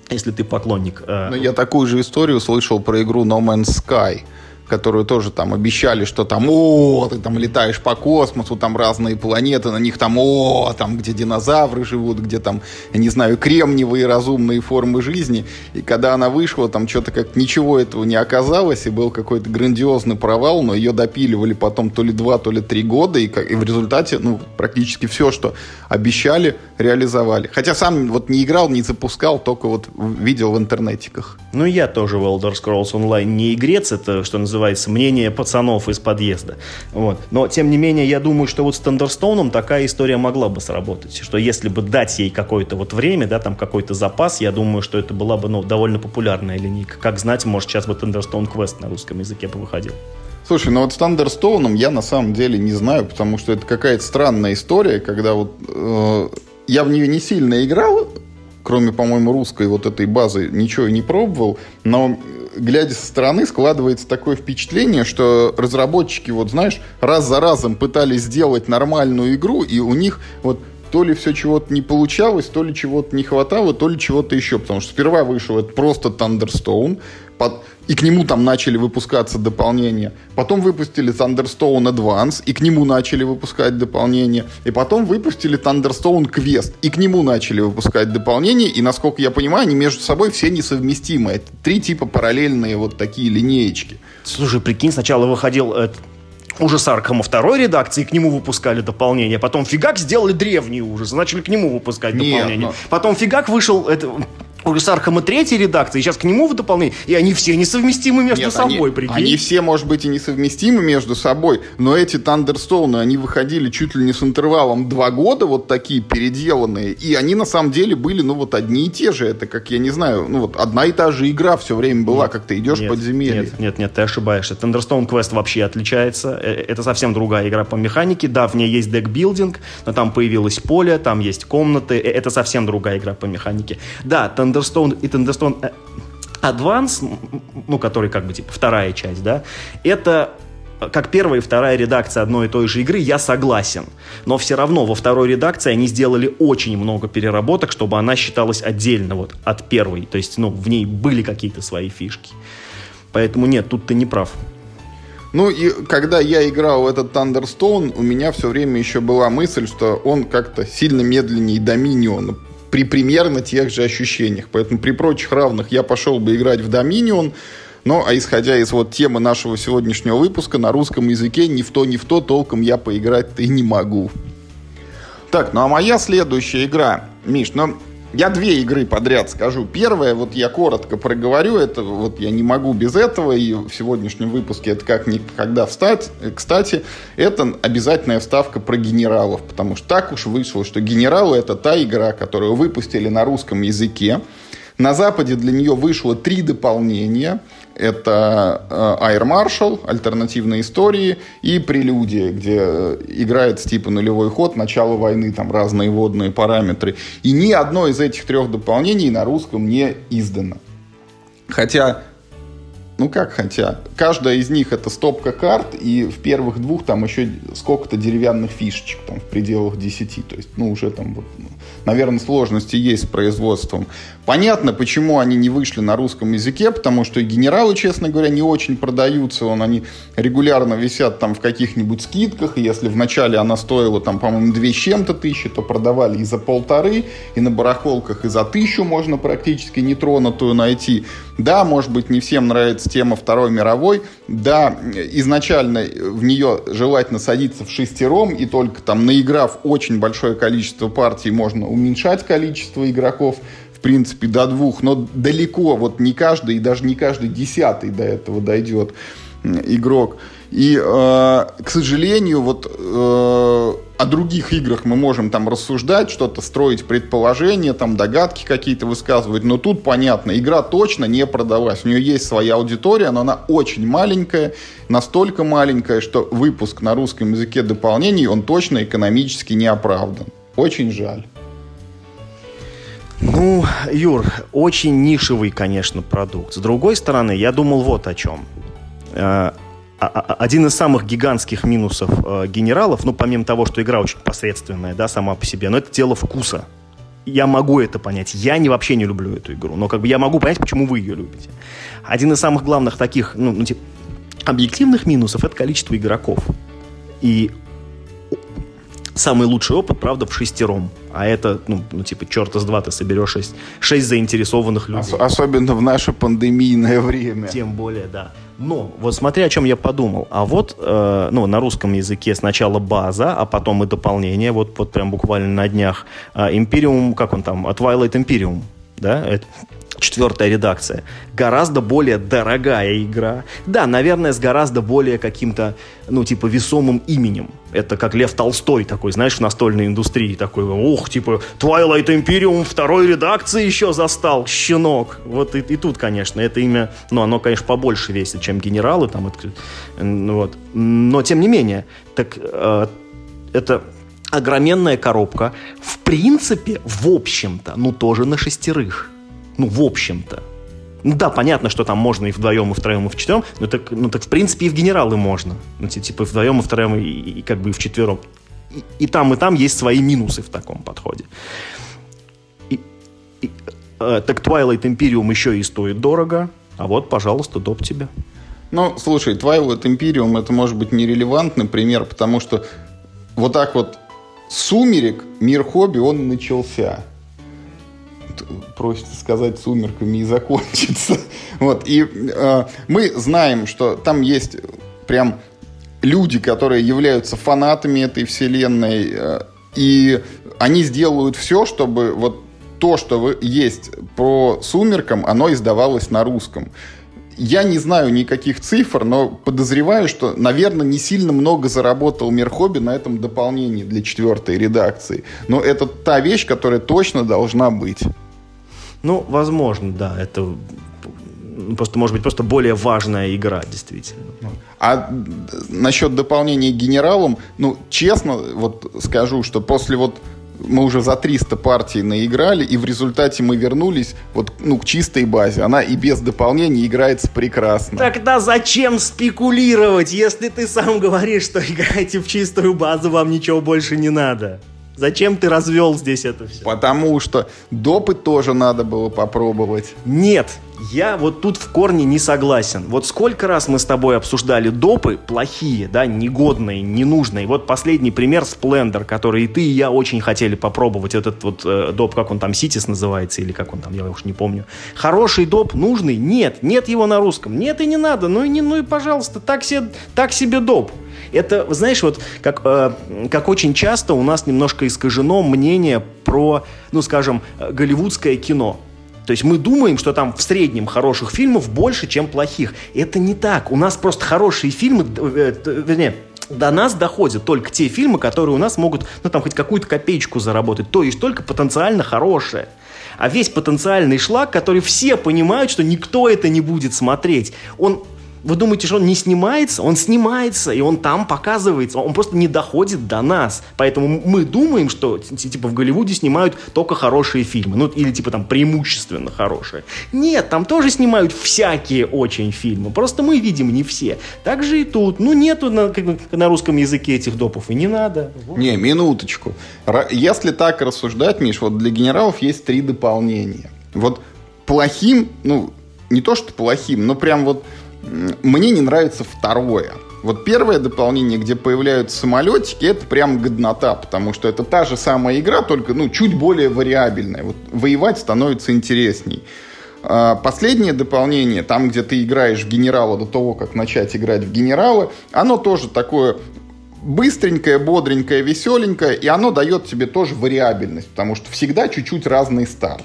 если ты поклонник. Э, Но я такую же историю слышал про игру No Man's Sky которую тоже там обещали, что там, о, ты там летаешь по космосу, там разные планеты, на них там, о, там, где динозавры живут, где там, я не знаю, кремниевые разумные формы жизни. И когда она вышла, там что-то как ничего этого не оказалось, и был какой-то грандиозный провал, но ее допиливали потом то ли два, то ли три года, и, как, и в результате, ну, практически все, что обещали, реализовали. Хотя сам вот не играл, не запускал, только вот видел в интернетиках. Ну, я тоже в Elder Scrolls Online не игрец, это, что называется, мнение пацанов из подъезда. Вот. Но, тем не менее, я думаю, что вот с Thunderstone ом такая история могла бы сработать. Что если бы дать ей какое-то вот время, да, там какой-то запас, я думаю, что это была бы, ну, довольно популярная линейка. Как знать, может, сейчас бы Thunderstone Quest на русском языке бы выходил. Слушай, ну вот с Thunderstone ом я на самом деле не знаю, потому что это какая-то странная история, когда вот э, я в нее не сильно играл, кроме, по-моему, русской вот этой базы, ничего не пробовал, но глядя со стороны, складывается такое впечатление, что разработчики, вот знаешь, раз за разом пытались сделать нормальную игру, и у них вот то ли все чего-то не получалось, то ли чего-то не хватало, то ли чего-то еще. Потому что сперва вышел это просто Thunderstone, под... и к нему там начали выпускаться дополнения. Потом выпустили Thunderstone Advance, и к нему начали выпускать дополнения. И потом выпустили Thunderstone Quest, и к нему начали выпускать дополнения. И, насколько я понимаю, они между собой все несовместимы. Это три типа параллельные вот такие линеечки. Слушай, прикинь, сначала выходил ужас Аркхэма второй редакции, к нему выпускали дополнение. Потом фигак сделали древний ужас, начали к нему выпускать Нет, дополнение. Но... Потом фигак вышел, Ужас Аркхэма третьей редакции, сейчас к нему в дополнение, и они все несовместимы между Нет, собой, они, прикинь. Они все, может быть, и несовместимы между собой, но эти Thunderstone ы, они выходили чуть ли не с интервалом два года, вот такие переделанные, и они на самом деле были, ну, вот одни и те же. Это как, я не знаю, ну, вот одна и та же игра все время была, нет, как ты идешь нет, в подземелье. Нет, нет, нет, ты ошибаешься. Thunderstone Quest вообще отличается. Э, это совсем другая игра по механике. Да, в ней есть декбилдинг, но там появилось поле, там есть комнаты. Э, это совсем другая игра по механике. Да, Thunder Thunderstone и Thunderstone э, Advance, ну, который как бы типа вторая часть, да, это как первая и вторая редакция одной и той же игры, я согласен. Но все равно во второй редакции они сделали очень много переработок, чтобы она считалась отдельно вот от первой. То есть, ну, в ней были какие-то свои фишки. Поэтому нет, тут ты не прав. Ну и когда я играл в этот Thunderstone, у меня все время еще была мысль, что он как-то сильно медленнее Доминиона при примерно тех же ощущениях. Поэтому при прочих равных я пошел бы играть в Dominion, но, а исходя из вот темы нашего сегодняшнего выпуска, на русском языке ни в то, ни в то толком я поиграть-то и не могу. Так, ну а моя следующая игра, Миш, ну я две игры подряд скажу. Первая, вот я коротко проговорю, это вот я не могу без этого, и в сегодняшнем выпуске это как никогда встать. Кстати, это обязательная вставка про генералов, потому что так уж вышло, что генералы это та игра, которую выпустили на русском языке. На Западе для нее вышло три дополнения – это э, Air Marshal, альтернативные истории и прелюдия, где э, играет типа нулевой ход, начало войны, там разные водные параметры. И ни одно из этих трех дополнений на русском не издано. Хотя ну как хотя? Каждая из них это стопка карт, и в первых двух там еще сколько-то деревянных фишечек, там в пределах 10. То есть, ну уже там, вот, ну, наверное, сложности есть с производством. Понятно, почему они не вышли на русском языке, потому что генералы, честно говоря, не очень продаются. Он, они регулярно висят там в каких-нибудь скидках, и если вначале она стоила там, по-моему, две с чем-то тысячи, то продавали и за полторы, и на барахолках и за тысячу можно практически нетронутую найти. Да, может быть, не всем нравится тема Второй мировой. Да, изначально в нее желательно садиться в шестером, и только там, наиграв очень большое количество партий, можно уменьшать количество игроков в принципе, до двух, но далеко, вот не каждый, и даже не каждый десятый до этого дойдет игрок. И, э, к сожалению, вот э, о других играх мы можем там рассуждать, что-то строить предположения, там догадки какие-то высказывать, но тут понятно, игра точно не продалась. У нее есть своя аудитория, но она очень маленькая, настолько маленькая, что выпуск на русском языке дополнений, он точно экономически не оправдан. Очень жаль. Ну, Юр, очень нишевый, конечно, продукт. С другой стороны, я думал вот о чем э, а, а, один из самых гигантских минусов э, генералов, ну, помимо того, что игра очень посредственная, да, сама по себе, но это дело вкуса. Я могу это понять. Я не, вообще не люблю эту игру, но как бы я могу понять, почему вы ее любите. Один из самых главных таких, ну, ну типа, объективных минусов — это количество игроков. И самый лучший опыт, правда, в шестером. А это, ну, ну типа, черта с два ты соберешь шесть, шесть заинтересованных людей. Ос- особенно в наше пандемийное время. Тем более, да. Но вот смотри, о чем я подумал. А вот, э, ну, на русском языке сначала база, а потом и дополнение. Вот, вот прям буквально на днях. Э, Imperium, как он там? Twilight Imperium. Да, это четвертая редакция. Гораздо более дорогая игра. Да, наверное, с гораздо более каким-то, ну, типа, весомым именем. Это как Лев Толстой такой, знаешь, в настольной индустрии такой, ух, типа, Twilight Imperium второй редакции еще застал, щенок. Вот и, и тут, конечно, это имя, ну, оно, конечно, побольше весит, чем генералы, там, ну, вот. Но, тем не менее, так э, это огроменная коробка, в принципе, в общем-то, ну, тоже на шестерых ну, в общем-то. Ну да, понятно, что там можно и вдвоем, и втроем, и в четвером, но так, ну так в принципе и в генералы можно. Ну, типа вдвоем, и втроем, и, и, и как бы и в четвером. И, и там, и там есть свои минусы в таком подходе. И, и, э, так Twilight Imperium еще и стоит дорого, а вот, пожалуйста, доп тебе. Ну, слушай, Twilight Imperium это может быть нерелевантный пример, потому что вот так вот сумерек мир хобби, он начался просится сказать сумерками и закончится. Вот. И э, мы знаем, что там есть прям люди, которые являются фанатами этой вселенной, э, и они сделают все, чтобы вот то, что есть по «Сумеркам», оно издавалось на русском. Я не знаю никаких цифр, но подозреваю, что, наверное, не сильно много заработал Мир Хобби на этом дополнении для четвертой редакции. Но это та вещь, которая точно должна быть. Ну, возможно, да. Это просто, может быть, просто более важная игра, действительно. А насчет дополнения генералом, ну, честно, вот скажу, что после вот мы уже за 300 партий наиграли, и в результате мы вернулись вот, ну, к чистой базе. Она и без дополнения играется прекрасно. Тогда зачем спекулировать, если ты сам говоришь, что играете в чистую базу, вам ничего больше не надо? Зачем ты развел здесь это все? Потому что допы тоже надо было попробовать. Нет, я вот тут в корне не согласен. Вот сколько раз мы с тобой обсуждали допы плохие, да, негодные, ненужные. Вот последний пример Splendor, который и ты, и я очень хотели попробовать. Этот вот э, доп, как он там, Ситис называется, или как он там, я уж не помню. Хороший доп, нужный? Нет, нет его на русском. Нет и не надо, ну и, не, ну и пожалуйста, так себе, так себе доп. Это, знаешь, вот как, э, как очень часто у нас немножко искажено мнение про, ну, скажем, э, голливудское кино. То есть мы думаем, что там в среднем хороших фильмов больше, чем плохих. Это не так. У нас просто хорошие фильмы, э, вернее, до нас доходят только те фильмы, которые у нас могут, ну, там, хоть какую-то копеечку заработать. То есть только потенциально хорошие. А весь потенциальный шлак, который все понимают, что никто это не будет смотреть, он вы думаете, что он не снимается? Он снимается, и он там показывается. Он просто не доходит до нас. Поэтому мы думаем, что типа в Голливуде снимают только хорошие фильмы. Ну, или типа там преимущественно хорошие. Нет, там тоже снимают всякие очень фильмы. Просто мы видим не все. Так же и тут. Ну, нету на, на русском языке этих допов, и не надо. Вот. Не, минуточку. Если так рассуждать, Миш, вот для генералов есть три дополнения. Вот плохим, ну, не то что плохим, но прям вот мне не нравится второе. Вот первое дополнение, где появляются самолетики, это прям годнота, потому что это та же самая игра, только ну, чуть более вариабельная. Вот воевать становится интересней. А, последнее дополнение, там, где ты играешь в генерала до того, как начать играть в генерала, оно тоже такое быстренькое, бодренькое, веселенькое, и оно дает тебе тоже вариабельность, потому что всегда чуть-чуть разный старт.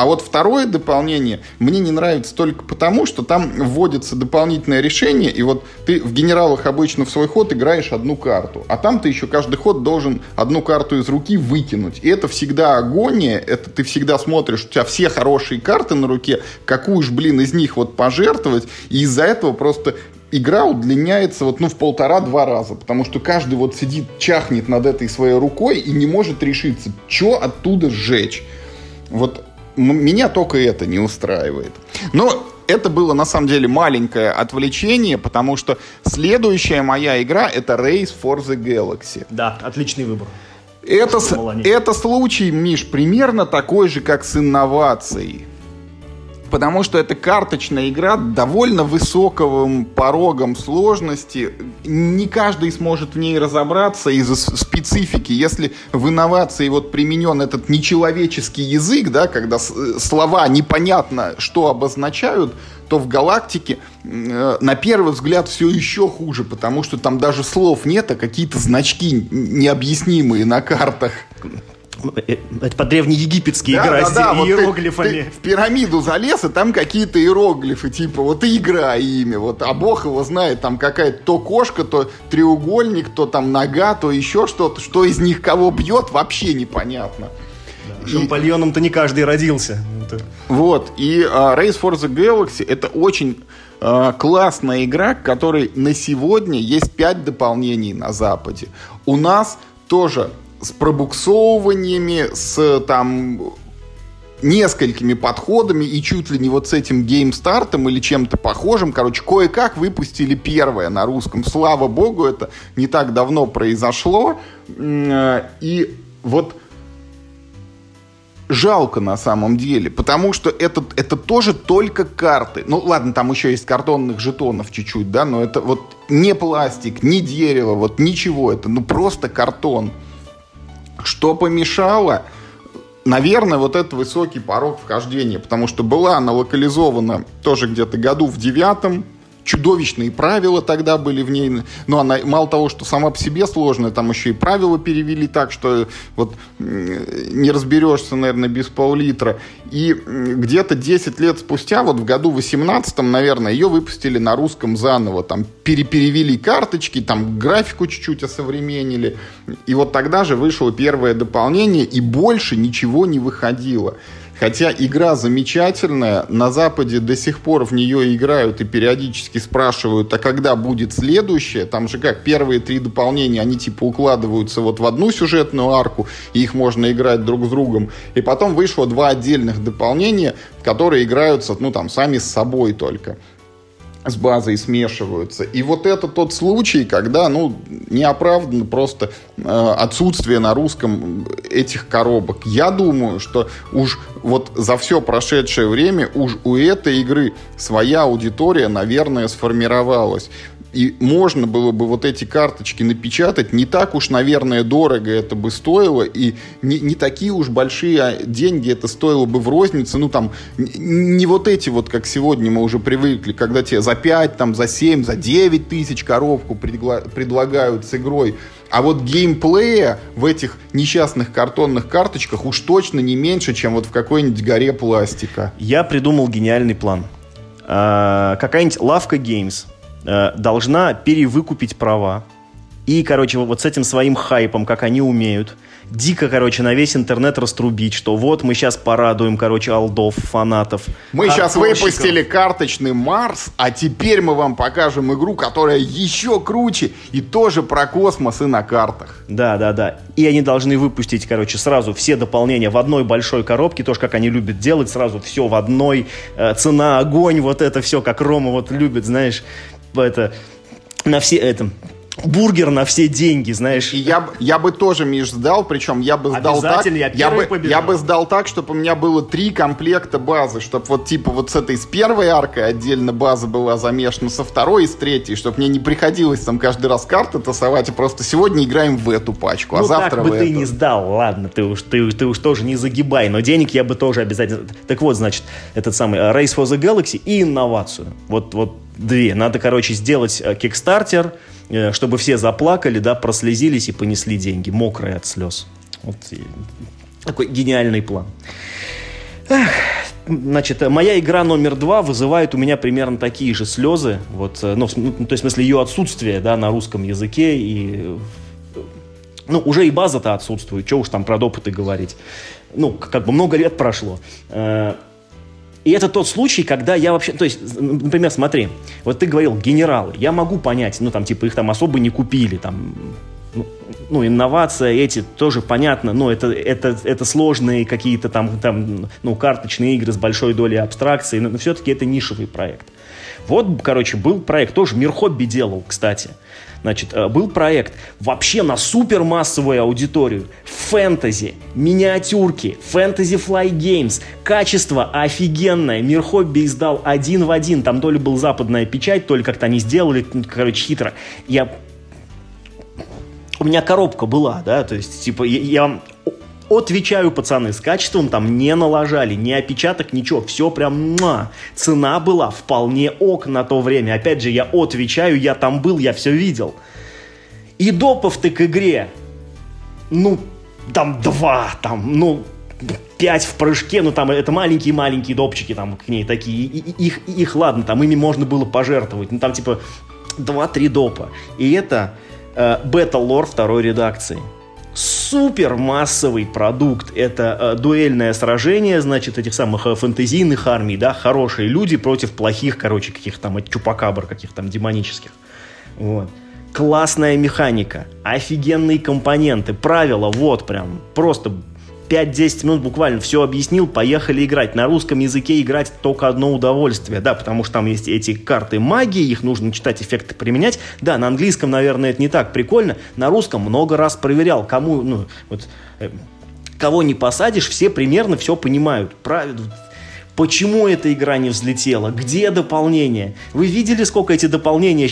А вот второе дополнение мне не нравится только потому, что там вводится дополнительное решение, и вот ты в генералах обычно в свой ход играешь одну карту, а там ты еще каждый ход должен одну карту из руки выкинуть. И это всегда агония, это ты всегда смотришь, у тебя все хорошие карты на руке, какую ж, блин, из них вот пожертвовать, и из-за этого просто игра удлиняется вот, ну, в полтора-два раза, потому что каждый вот сидит, чахнет над этой своей рукой и не может решиться, что оттуда сжечь. Вот меня только это не устраивает. Но это было на самом деле маленькое отвлечение, потому что следующая моя игра это Race for the Galaxy. Да, отличный выбор. Это, это случай, Миш, примерно такой же, как с инновацией потому что это карточная игра довольно высоким порогом сложности. Не каждый сможет в ней разобраться из-за специфики. Если в инновации вот применен этот нечеловеческий язык, да, когда слова непонятно что обозначают, то в галактике э, на первый взгляд все еще хуже, потому что там даже слов нет, а какие-то значки необъяснимые на картах. Э, это по древнеегипетски да, игра да, с да, иероглифами. Вот ты, ты в пирамиду залез, и там какие-то иероглифы, типа, вот и игра ими, вот, а бог его знает, там какая-то то кошка, то треугольник, то там нога, то еще что-то, что из них кого бьет, вообще непонятно. Да, и... Шампальоном-то не каждый родился. Вот, и uh, Race for the Galaxy это очень uh, классная игра, которой на сегодня есть 5 дополнений на Западе. У нас тоже с пробуксовываниями, с там несколькими подходами и чуть ли не вот с этим геймстартом или чем-то похожим. Короче, кое-как выпустили первое на русском. Слава богу, это не так давно произошло. И вот жалко на самом деле, потому что это, это тоже только карты. Ну ладно, там еще есть картонных жетонов чуть-чуть, да, но это вот не пластик, не дерево, вот ничего, это ну просто картон. Что помешало? Наверное, вот этот высокий порог вхождения, потому что была она локализована тоже где-то году в девятом, чудовищные правила тогда были в ней. Но она мало того, что сама по себе сложная, там еще и правила перевели так, что вот не разберешься, наверное, без пол-литра. И где-то 10 лет спустя, вот в году 18 наверное, ее выпустили на русском заново. Там переперевели карточки, там графику чуть-чуть осовременили. И вот тогда же вышло первое дополнение, и больше ничего не выходило. Хотя игра замечательная, на Западе до сих пор в нее играют и периодически спрашивают, а когда будет следующее? Там же как, первые три дополнения, они типа укладываются вот в одну сюжетную арку, и их можно играть друг с другом. И потом вышло два отдельных дополнения, которые играются, ну там, сами с собой только с базой смешиваются. И вот это тот случай, когда, ну, неоправданно просто э, отсутствие на русском этих коробок. Я думаю, что уж вот за все прошедшее время уж у этой игры своя аудитория, наверное, сформировалась и можно было бы вот эти карточки напечатать, не так уж, наверное, дорого это бы стоило, и не, не такие уж большие деньги это стоило бы в рознице, ну там, не вот эти вот, как сегодня мы уже привыкли, когда тебе за 5, там, за 7, за 9 тысяч коробку предлагают с игрой, а вот геймплея в этих несчастных картонных карточках уж точно не меньше, чем вот в какой-нибудь горе пластика. Я придумал гениальный план. А, какая-нибудь лавка Games – Э, должна перевыкупить права. И, короче, вот с этим своим хайпом, как они умеют, дико, короче, на весь интернет раструбить, что вот мы сейчас порадуем, короче, алдов, фанатов. Мы сейчас выпустили карточный Марс, а теперь мы вам покажем игру, которая еще круче и тоже про космос и на картах. Да, да, да. И они должны выпустить, короче, сразу все дополнения в одной большой коробке, тоже как они любят делать, сразу все в одной, э, цена, огонь, вот это все, как Рома вот любит, знаешь, это, на все этом бургер на все деньги, знаешь. И я, я бы тоже, Миш, сдал, причем я бы сдал так... Я, я, бы, я бы сдал так, чтобы у меня было три комплекта базы, чтобы вот типа вот с этой, с первой аркой отдельно база была замешана, со второй и с третьей, чтобы мне не приходилось там каждый раз карты тасовать, а просто сегодня играем в эту пачку, а ну, завтра так бы ты эту. не сдал, ладно, ты уж, ты, ты уж тоже не загибай, но денег я бы тоже обязательно... Так вот, значит, этот самый э, Race for the Galaxy и инновацию. Вот, вот две. Надо, короче, сделать кикстартер, э, чтобы все заплакали, да, прослезились и понесли деньги, мокрые от слез. Вот такой гениальный план. Эх, значит, моя игра номер два вызывает у меня примерно такие же слезы. Вот, э, ну, ну, то есть, в смысле, ее отсутствие, да, на русском языке и ну, уже и база-то отсутствует, что уж там про допыты говорить. Ну, как бы много лет прошло. И это тот случай, когда я вообще... То есть, например, смотри, вот ты говорил, генералы. Я могу понять, ну, там, типа, их там особо не купили, там, ну, ну инновация эти тоже понятно, но это, это, это сложные какие-то там, там, ну, карточные игры с большой долей абстракции, но, но все-таки это нишевый проект. Вот, короче, был проект, тоже Мир Хобби делал, кстати. Значит, э, был проект вообще на супермассовую аудиторию. Фэнтези, миниатюрки, фэнтези флай геймс, качество офигенное. Мир Хобби издал один в один. Там то ли был западная печать, то ли как-то они сделали, короче, хитро. Я у меня коробка была, да, то есть, типа, я, я Отвечаю, пацаны, с качеством там не налажали, ни опечаток, ничего. Все прям муа. Цена была вполне ок на то время. Опять же, я отвечаю, я там был, я все видел. И допов ты к игре, ну, там два, там, ну, пять в прыжке, ну там это маленькие-маленькие допчики там к ней такие, и, их, их ладно, там ими можно было пожертвовать, ну там типа два-три допа. И это э, бета-лор второй редакции супер массовый продукт. Это э, дуэльное сражение, значит, этих самых э, фэнтезийных армий, да, хорошие люди против плохих, короче, каких-то там чупакабр, каких-то там демонических. Вот. Классная механика, офигенные компоненты, правила, вот прям, просто 5-10 минут буквально все объяснил, поехали играть. На русском языке играть только одно удовольствие, да, потому что там есть эти карты магии, их нужно читать, эффекты применять. Да, на английском, наверное, это не так прикольно, на русском много раз проверял, кому, ну, вот, э, кого не посадишь, все примерно все понимают. Правильно, Почему эта игра не взлетела? Где дополнение? Вы видели, сколько эти дополнения?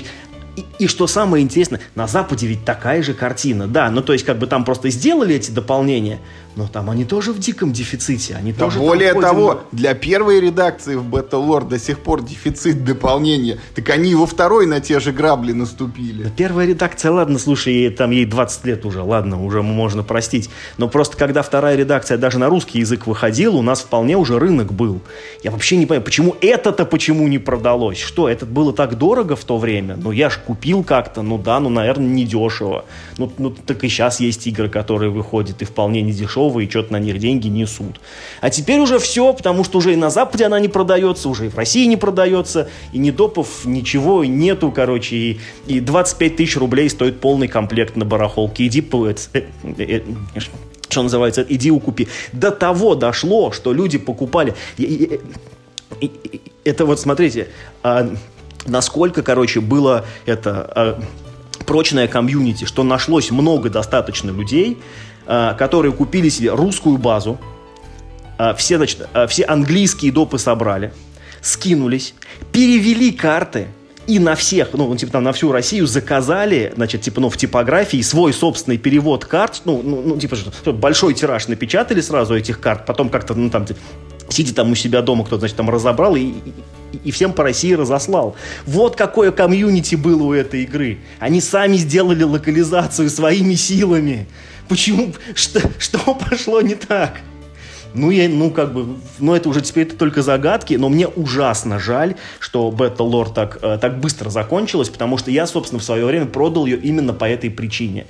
И, и что самое интересное, на Западе ведь такая же картина. Да, ну то есть как бы там просто сделали эти дополнения, но там они тоже в диком дефиците. Они да тоже более того, для первой редакции в Battle до сих пор дефицит дополнения. Так они во второй на те же грабли наступили. Да первая редакция, ладно, слушай, там ей 20 лет уже, ладно, уже можно простить. Но просто когда вторая редакция даже на русский язык выходила, у нас вполне уже рынок был. Я вообще не понимаю, почему это-то почему не продалось? Что, это было так дорого в то время? Ну, я ж купил как-то, ну да, ну, наверное, недешево. Ну, ну, так и сейчас есть игры, которые выходят и вполне недешево готовы и что-то на них деньги несут. А теперь уже все, потому что уже и на Западе она не продается, уже и в России не продается, и ни допов, ничего нету, короче, и, и 25 тысяч рублей стоит полный комплект на барахолке. Иди, э, э, э, что называется, иди укупи. До того дошло, что люди покупали... Это вот, смотрите, а, насколько, короче, было это а, прочное комьюнити, что нашлось много достаточно людей, которые купили себе русскую базу, э, все, значит, э, все английские допы собрали, скинулись, перевели карты и на всех, ну, типа там на всю Россию заказали, значит, типа, ну, в типографии свой собственный перевод карт, ну, ну, ну типа, большой тираж напечатали сразу этих карт, потом как-то, ну, там, сидя там у себя дома, кто-то, значит, там разобрал и, и, и всем по России разослал. Вот какое комьюнити было у этой игры. Они сами сделали локализацию своими силами. Почему? Что, что пошло не так? Ну, я, ну, как бы, ну, это уже теперь это только загадки, но мне ужасно жаль, что Battle Lore так, э, так быстро закончилась, потому что я, собственно, в свое время продал ее именно по этой причине.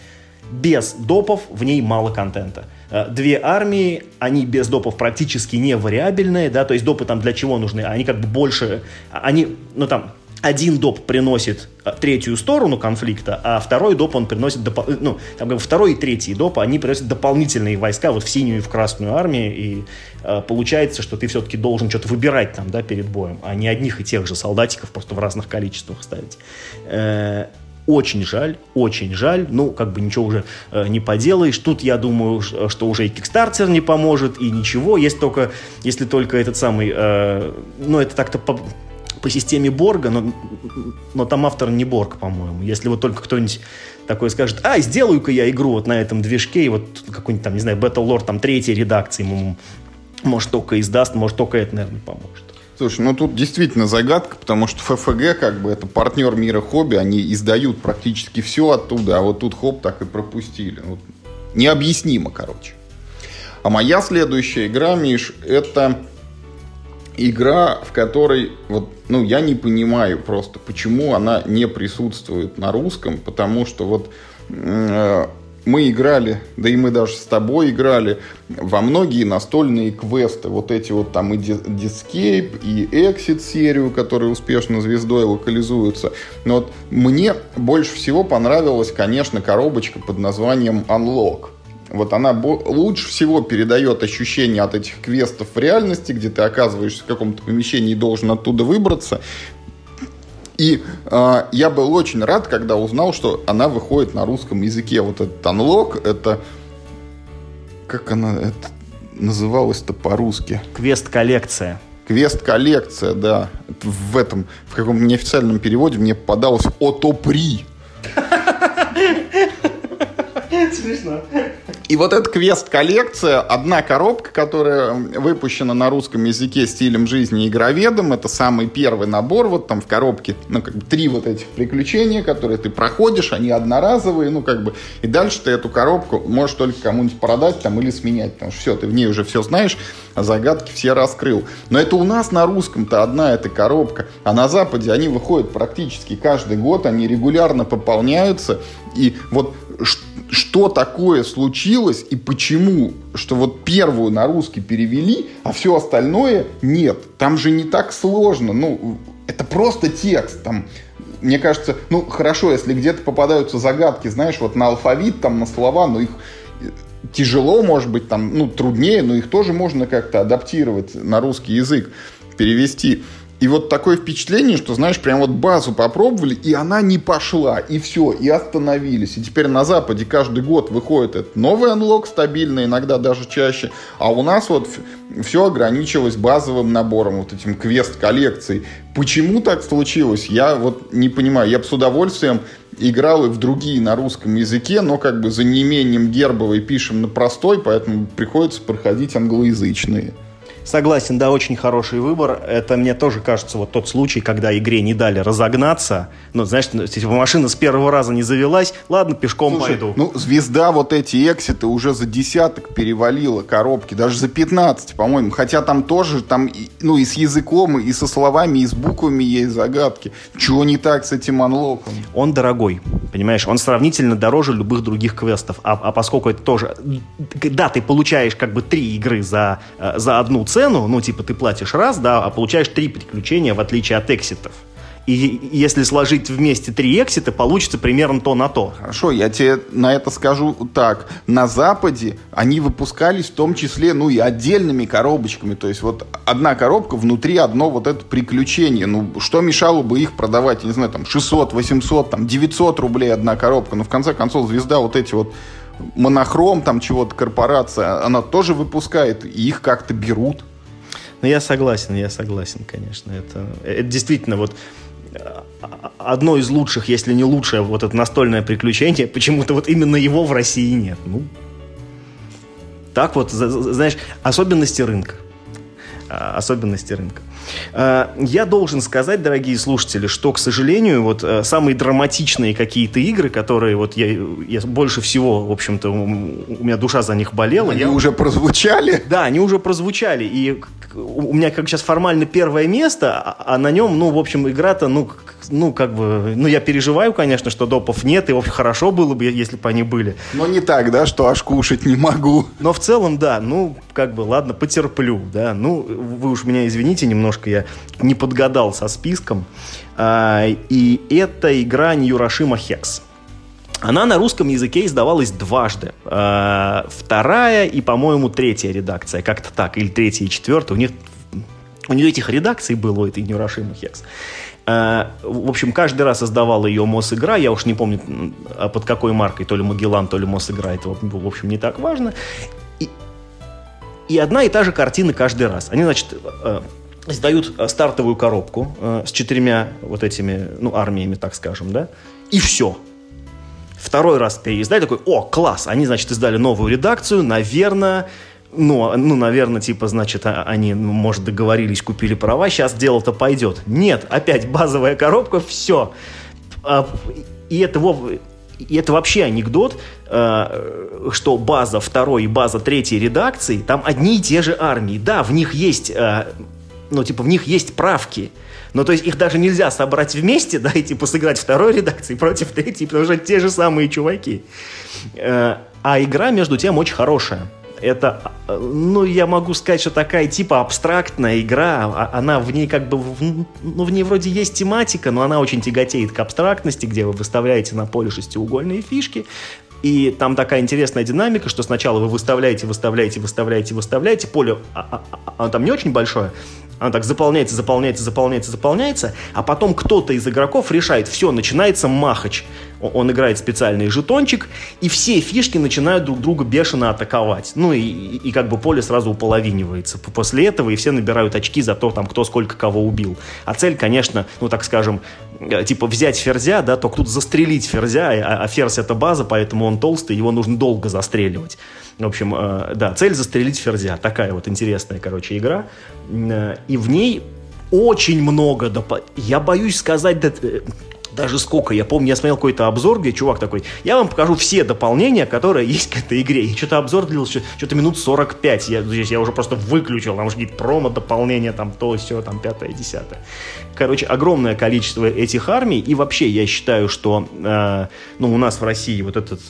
Без допов в ней мало контента. Э, две армии, они без допов практически не вариабельные, да, то есть допы там для чего нужны? Они как бы больше, они, ну, там, один доп приносит а, третью сторону конфликта, а второй доп он приносит, допол... ну, там, второй и третий доп, они приносят дополнительные войска вот в синюю и в красную армию, и э, получается, что ты все-таки должен что-то выбирать там, да, перед боем, а не одних и тех же солдатиков просто в разных количествах ставить. Э, очень жаль, очень жаль. Ну, как бы ничего уже э, не поделаешь. Тут я думаю, что уже и Kickstarter не поможет, и ничего. Есть только, если только этот самый, э, ну, это так-то по, по системе Борга, но, но там автор не Борг, по-моему. Если вот только кто-нибудь такой скажет, ай, сделаю-ка я игру вот на этом движке, и вот какой-нибудь там, не знаю, Battle Lord там третьей редакции ему, может, только издаст, может, только это, наверное, поможет. Слушай, ну тут действительно загадка, потому что ФФГ, как бы, это партнер мира хобби, они издают практически все оттуда, а вот тут хоп, так и пропустили. Вот. Необъяснимо, короче. А моя следующая игра, Миш, это игра, в которой вот, ну, я не понимаю просто, почему она не присутствует на русском, потому что вот э, мы играли, да и мы даже с тобой играли во многие настольные квесты, вот эти вот там и Discape, и Exit серию, которые успешно звездой локализуются. Но вот мне больше всего понравилась, конечно, коробочка под названием Unlock. Вот она лучше всего передает ощущение от этих квестов в реальности, где ты оказываешься в каком-то помещении и должен оттуда выбраться. И э, я был очень рад, когда узнал, что она выходит на русском языке. Вот этот unlock, это... Как она это называлась-то по-русски? Квест-коллекция. Квест-коллекция, да. В этом, в каком-то неофициальном переводе мне попадалось «Отопри». Смешно. И вот эта квест-коллекция, одна коробка, которая выпущена на русском языке стилем жизни игроведом, это самый первый набор, вот там в коробке, ну, как бы три вот этих приключения, которые ты проходишь, они одноразовые, ну, как бы, и дальше ты эту коробку можешь только кому-нибудь продать там или сменять, потому что все, ты в ней уже все знаешь, а загадки все раскрыл. Но это у нас на русском-то одна эта коробка, а на Западе они выходят практически каждый год, они регулярно пополняются, и вот что такое случилось и почему, что вот первую на русский перевели, а все остальное нет. Там же не так сложно. Ну, это просто текст. Там, мне кажется, ну, хорошо, если где-то попадаются загадки, знаешь, вот на алфавит, там, на слова, но их тяжело, может быть, там, ну, труднее, но их тоже можно как-то адаптировать на русский язык, перевести. И вот такое впечатление, что, знаешь, прям вот базу попробовали, и она не пошла, и все, и остановились. И теперь на Западе каждый год выходит этот новый анлок стабильный, иногда даже чаще. А у нас вот все ограничилось базовым набором, вот этим квест-коллекцией. Почему так случилось, я вот не понимаю. Я бы с удовольствием играл и в другие на русском языке, но как бы за неимением гербовой пишем на простой, поэтому приходится проходить англоязычные. Согласен, да, очень хороший выбор. Это мне тоже кажется вот тот случай, когда игре не дали разогнаться. Ну, знаешь, ну, типа машина с первого раза не завелась, ладно, пешком Слушай, пойду. Ну, звезда вот эти экситы уже за десяток перевалила коробки, даже за 15, по-моему. Хотя там тоже, там, ну, и с языком, и со словами, и с буквами есть загадки. Чего не так с этим анлоком? Он дорогой, понимаешь? Он сравнительно дороже любых других квестов. А, а поскольку это тоже... Да, ты получаешь как бы три игры за, э, за одну цену, цену, ну, типа, ты платишь раз, да, а получаешь три приключения, в отличие от экситов. И если сложить вместе три эксита, получится примерно то на то. Хорошо, я тебе на это скажу так. На Западе они выпускались в том числе, ну и отдельными коробочками. То есть вот одна коробка, внутри одно вот это приключение. Ну, что мешало бы их продавать, я не знаю, там 600, 800, там 900 рублей одна коробка. Но в конце концов звезда вот эти вот монохром там чего-то корпорация, она тоже выпускает, и их как-то берут. Ну, я согласен, я согласен, конечно. Это, это действительно вот э, одно из лучших, если не лучшее, вот это настольное приключение. Почему-то вот именно его в России нет. Ну, так вот, знаешь, особенности рынка. А, особенности рынка. А, я должен сказать, дорогие слушатели, что, к сожалению, вот э, самые драматичные какие-то игры, которые вот я, я больше всего, в общем-то, у меня душа за них болела. Они я... уже прозвучали? Да, они уже прозвучали. И у меня как сейчас формально первое место, а, а на нем, ну, в общем, игра-то, ну, ну, как бы, ну, я переживаю, конечно, что допов нет, и, в общем, хорошо было бы, если бы они были. Но не так, да, что аж кушать не могу. Но в целом, да, ну, как бы, ладно, потерплю, да. Ну, вы уж меня извините, немножко я не подгадал со списком. А, и это игра Ньюрашима Хекс. Она на русском языке издавалась дважды. А, вторая и, по-моему, третья редакция. Как-то так. Или третья и четвертая. У них у нее этих редакций было, у этой Нюрашимы Хекс. А, в общем, каждый раз издавала ее Мосигра. Я уж не помню, под какой маркой. То ли Магеллан, то ли Мосигра. Это, в общем, не так важно. И, и одна и та же картина каждый раз. Они, значит, э, издают стартовую коробку э, с четырьмя вот этими, ну, армиями, так скажем, да, и все второй раз переиздали, такой, о, класс, они, значит, издали новую редакцию, наверное, ну, ну, наверное, типа, значит, а, они, ну, может, договорились, купили права, сейчас дело-то пойдет. Нет, опять базовая коробка, все. А, и это, и это вообще анекдот, а, что база второй и база третьей редакции, там одни и те же армии. Да, в них есть, ну, типа, в них есть правки, ну, то есть их даже нельзя собрать вместе, да, и типа сыграть второй редакции против третьей, потому что те же самые чуваки. Э, а игра, между тем, очень хорошая. Это, э, ну, я могу сказать, что такая типа абстрактная игра, а она в ней как бы, ну, в ней вроде есть тематика, но она очень тяготеет к абстрактности, где вы выставляете на поле шестиугольные фишки, и там такая интересная динамика, что сначала вы выставляете, выставляете, выставляете, выставляете, поле, а, а, а, а там не очень большое, она так заполняется, заполняется, заполняется, заполняется, а потом кто-то из игроков решает, все, начинается махач. Он играет специальный жетончик, и все фишки начинают друг друга бешено атаковать. Ну и, и, как бы поле сразу уполовинивается. После этого и все набирают очки за то, там, кто сколько кого убил. А цель, конечно, ну так скажем, э, типа взять ферзя, да, только тут застрелить ферзя, а, а ферзь это база, поэтому он толстый, его нужно долго застреливать. В общем, э, да, цель застрелить ферзя. Такая вот интересная, короче, игра. Э, и в ней очень много доп... Я боюсь сказать э, даже сколько. Я помню, я смотрел какой-то обзор, где чувак такой, я вам покажу все дополнения, которые есть к этой игре. И что-то обзор длился что-то минут 45. Я, здесь я уже просто выключил, там уже какие-то промо-дополнения, там то, все, там пятое, десятое. Короче, огромное количество этих армий. И вообще, я считаю, что э, ну, у нас в России вот этот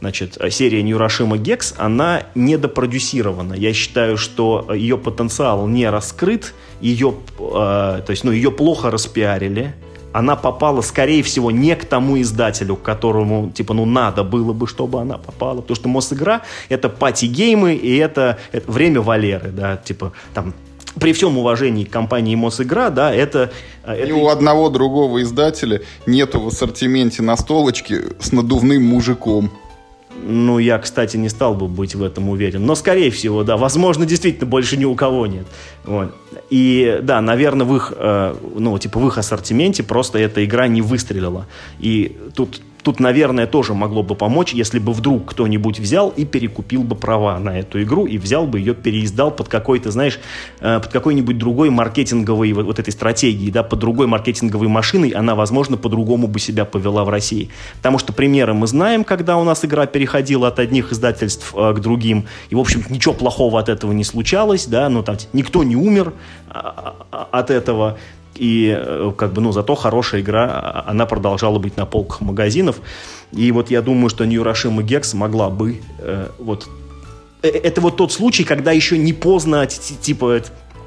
значит, серия Ньюрашима Гекс, она недопродюсирована. Я считаю, что ее потенциал не раскрыт, ее, э, то есть, ну, ее плохо распиарили, она попала, скорее всего, не к тому издателю, к которому, типа, ну, надо было бы, чтобы она попала. Потому что Мосигра — это пати-геймы, и это, это время Валеры, да, типа, там, при всем уважении к компании Мосигра, да, это... Э, это... И у одного другого издателя нету в ассортименте настолочки с надувным мужиком. Ну, я, кстати, не стал бы быть в этом уверен. Но, скорее всего, да, возможно, действительно, больше ни у кого нет. Вот. И, да, наверное, в их, э, ну, типа, в их ассортименте просто эта игра не выстрелила. И тут Тут, наверное, тоже могло бы помочь, если бы вдруг кто-нибудь взял и перекупил бы права на эту игру и взял бы ее, переиздал под какой-то, знаешь, э, под какой-нибудь другой маркетинговой вот, этой стратегией, да, под другой маркетинговой машиной, она, возможно, по-другому бы себя повела в России. Потому что примеры мы знаем, когда у нас игра переходила от одних издательств э, к другим, и, в общем ничего плохого от этого не случалось, да, ну, там, никто не умер а, а, от этого, и э, как бы, ну, зато хорошая игра, а, она продолжала быть на полках магазинов. И вот я думаю, что Hiroshima Gex могла бы э, вот... Э, это вот тот случай, когда еще не поздно, типа,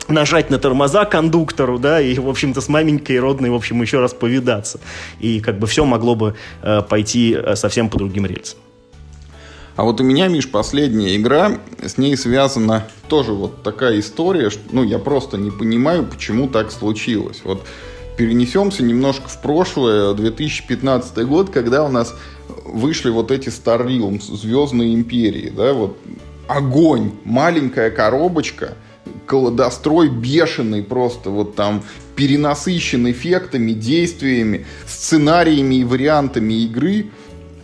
нажать на тормоза кондуктору, да, и, в общем-то, с маменькой родной, в общем, еще раз повидаться. И как бы все могло бы э, пойти э, совсем по другим рельсам. А вот у меня, Миш, последняя игра, с ней связана тоже вот такая история, что, ну, я просто не понимаю, почему так случилось. Вот перенесемся немножко в прошлое, 2015 год, когда у нас вышли вот эти Star Realms, Звездные Империи, да, вот огонь, маленькая коробочка, колодострой бешеный просто, вот там перенасыщен эффектами, действиями, сценариями и вариантами игры –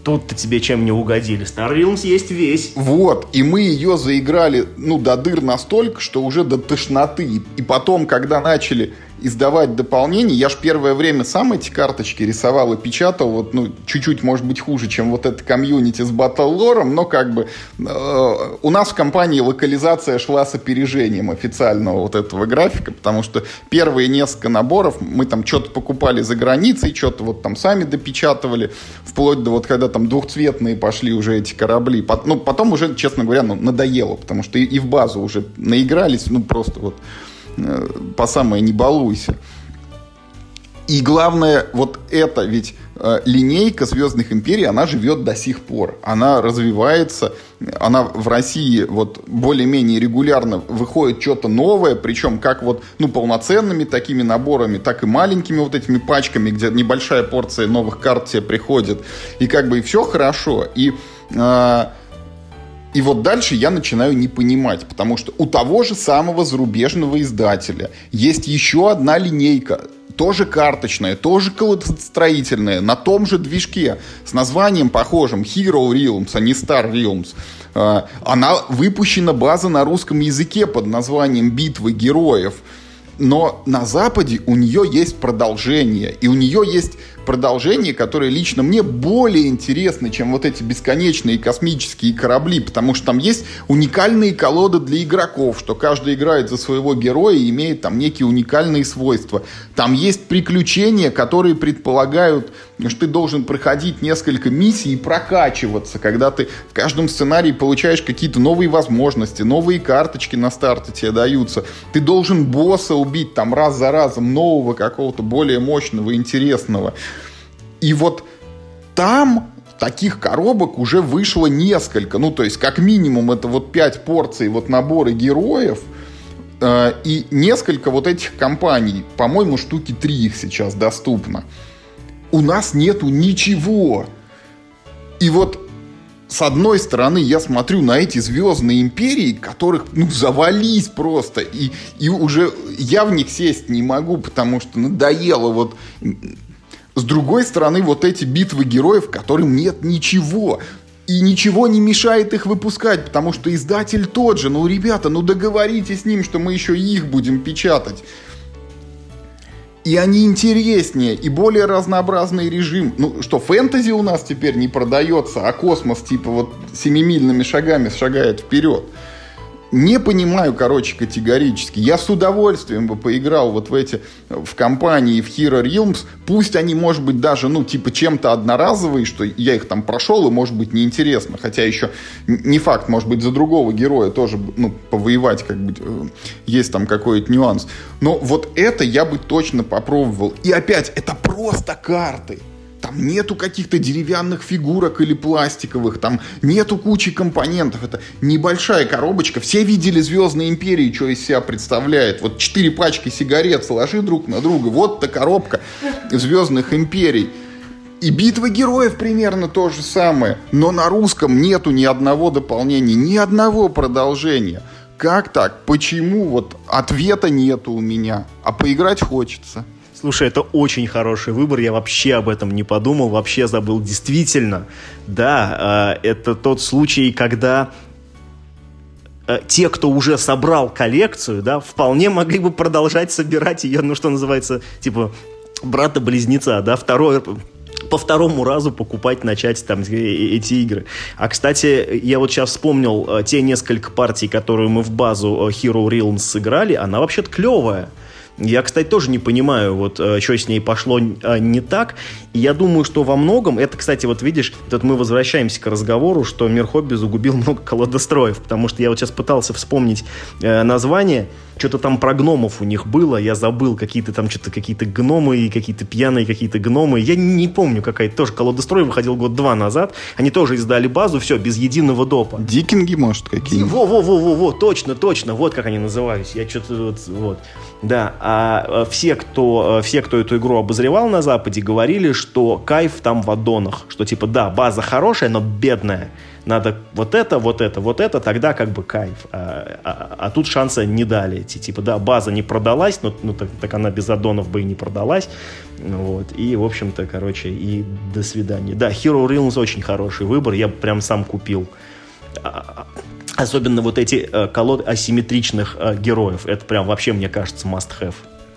Тут-то тебе чем не угодили. Realms есть весь. Вот, и мы ее заиграли, ну, до дыр настолько, что уже до тошноты. И потом, когда начали издавать дополнения. Я ж первое время сам эти карточки рисовал и печатал, вот, ну, чуть-чуть, может быть, хуже, чем вот это комьюнити с батл-лором, но как бы э, у нас в компании локализация шла с опережением официального вот этого графика, потому что первые несколько наборов мы там что-то покупали за границей, что-то вот там сами допечатывали, вплоть до вот когда там двухцветные пошли уже эти корабли. Ну, потом уже, честно говоря, ну, надоело, потому что и, и в базу уже наигрались, ну, просто вот по самое не балуйся. И главное, вот это ведь э, линейка Звездных империй, она живет до сих пор. Она развивается, она в России вот более-менее регулярно выходит что-то новое, причем как вот, ну, полноценными такими наборами, так и маленькими вот этими пачками, где небольшая порция новых карт тебе приходит. И как бы и все хорошо. И э, и вот дальше я начинаю не понимать, потому что у того же самого зарубежного издателя есть еще одна линейка, тоже карточная, тоже колодостроительная, на том же движке, с названием похожим Hero Realms, а не Star Realms. А, она выпущена база на русском языке под названием «Битвы героев». Но на Западе у нее есть продолжение, и у нее есть продолжение, которое лично мне более интересно, чем вот эти бесконечные космические корабли, потому что там есть уникальные колоды для игроков, что каждый играет за своего героя и имеет там некие уникальные свойства. Там есть приключения, которые предполагают, что ты должен проходить несколько миссий и прокачиваться, когда ты в каждом сценарии получаешь какие-то новые возможности, новые карточки на старте тебе даются. Ты должен босса убить там раз за разом, нового какого-то более мощного, интересного. И вот там таких коробок уже вышло несколько. Ну, то есть, как минимум, это вот 5 порций вот набора героев. Э, и несколько вот этих компаний, по-моему, штуки 3 их сейчас доступно. У нас нету ничего. И вот с одной стороны, я смотрю на эти звездные империи, которых, ну, завались просто. И, и уже я в них сесть не могу, потому что надоело вот с другой стороны, вот эти битвы героев, которым нет ничего. И ничего не мешает их выпускать, потому что издатель тот же. Ну, ребята, ну договоритесь с ним, что мы еще их будем печатать. И они интереснее, и более разнообразный режим. Ну что, фэнтези у нас теперь не продается, а космос типа вот семимильными шагами шагает вперед. Не понимаю, короче, категорически. Я с удовольствием бы поиграл вот в эти, в компании, в Hero Realms. Пусть они, может быть, даже, ну, типа, чем-то одноразовые, что я их там прошел, и, может быть, неинтересно. Хотя еще не факт, может быть, за другого героя тоже, ну, повоевать, как бы, э, есть там какой-то нюанс. Но вот это я бы точно попробовал. И опять, это просто карты. Там нету каких-то деревянных фигурок или пластиковых, там нету кучи компонентов. Это небольшая коробочка. Все видели «Звездные империи», что из себя представляет. Вот четыре пачки сигарет сложи друг на друга. Вот та коробка «Звездных империй». И битва героев примерно то же самое. Но на русском нету ни одного дополнения, ни одного продолжения. Как так? Почему? Вот ответа нету у меня. А поиграть хочется. Слушай, это очень хороший выбор, я вообще об этом не подумал, вообще забыл. Действительно, да, э, это тот случай, когда э, те, кто уже собрал коллекцию, да, вполне могли бы продолжать собирать ее, ну, что называется, типа, брата-близнеца, да, второй по второму разу покупать, начать там эти игры. А, кстати, я вот сейчас вспомнил э, те несколько партий, которые мы в базу Hero Realms сыграли, она вообще-то клевая. Я, кстати, тоже не понимаю, вот, э, что с ней пошло э, не так. И я думаю, что во многом, это, кстати, вот видишь, тут мы возвращаемся к разговору, что мир хобби загубил много колодостроев, потому что я вот сейчас пытался вспомнить э, название, что-то там про гномов у них было, я забыл, какие-то там что-то какие-то гномы, какие-то пьяные какие-то гномы, я не, помню какая-то, тоже колодострой выходил год два назад, они тоже издали базу, все, без единого допа. Дикинги, может, какие-нибудь? Во-во-во-во, точно, точно, вот как они назывались, я что-то вот, вот. Да, а э, все кто, э, все, кто эту игру обозревал на Западе, говорили, что кайф там в аддонах, что типа, да, база хорошая, но бедная, надо вот это, вот это, вот это, тогда как бы кайф. А, а, а тут шанса не дали. Типа, да, база не продалась, но ну, так, так она без аддонов бы и не продалась. Вот. И, в общем-то, короче, и до свидания. Да, Hero Realms очень хороший выбор, я прям сам купил. А, особенно вот эти э, колоды асимметричных э, героев. Это прям вообще, мне кажется, must-have.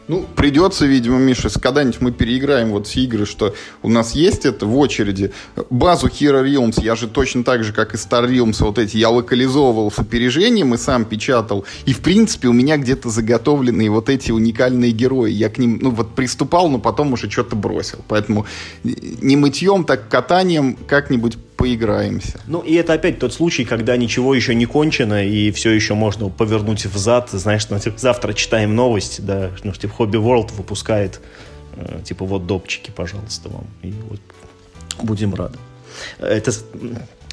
Ну, придется, видимо, Миша, когда-нибудь мы переиграем вот все игры, что у нас есть это в очереди. Базу Hero Realms я же точно так же, как и Star Realms, вот эти я локализовывал с опережением и сам печатал. И, в принципе, у меня где-то заготовленные вот эти уникальные герои. Я к ним, ну, вот приступал, но потом уже что-то бросил. Поэтому не мытьем, так катанием как-нибудь поиграемся. Ну, и это опять тот случай, когда ничего еще не кончено, и все еще можно повернуть взад. Знаешь, ну, типа, завтра читаем новость, да, ну, типа, Hobby World выпускает, э, типа, вот допчики, пожалуйста, вам. И вот будем рады. Это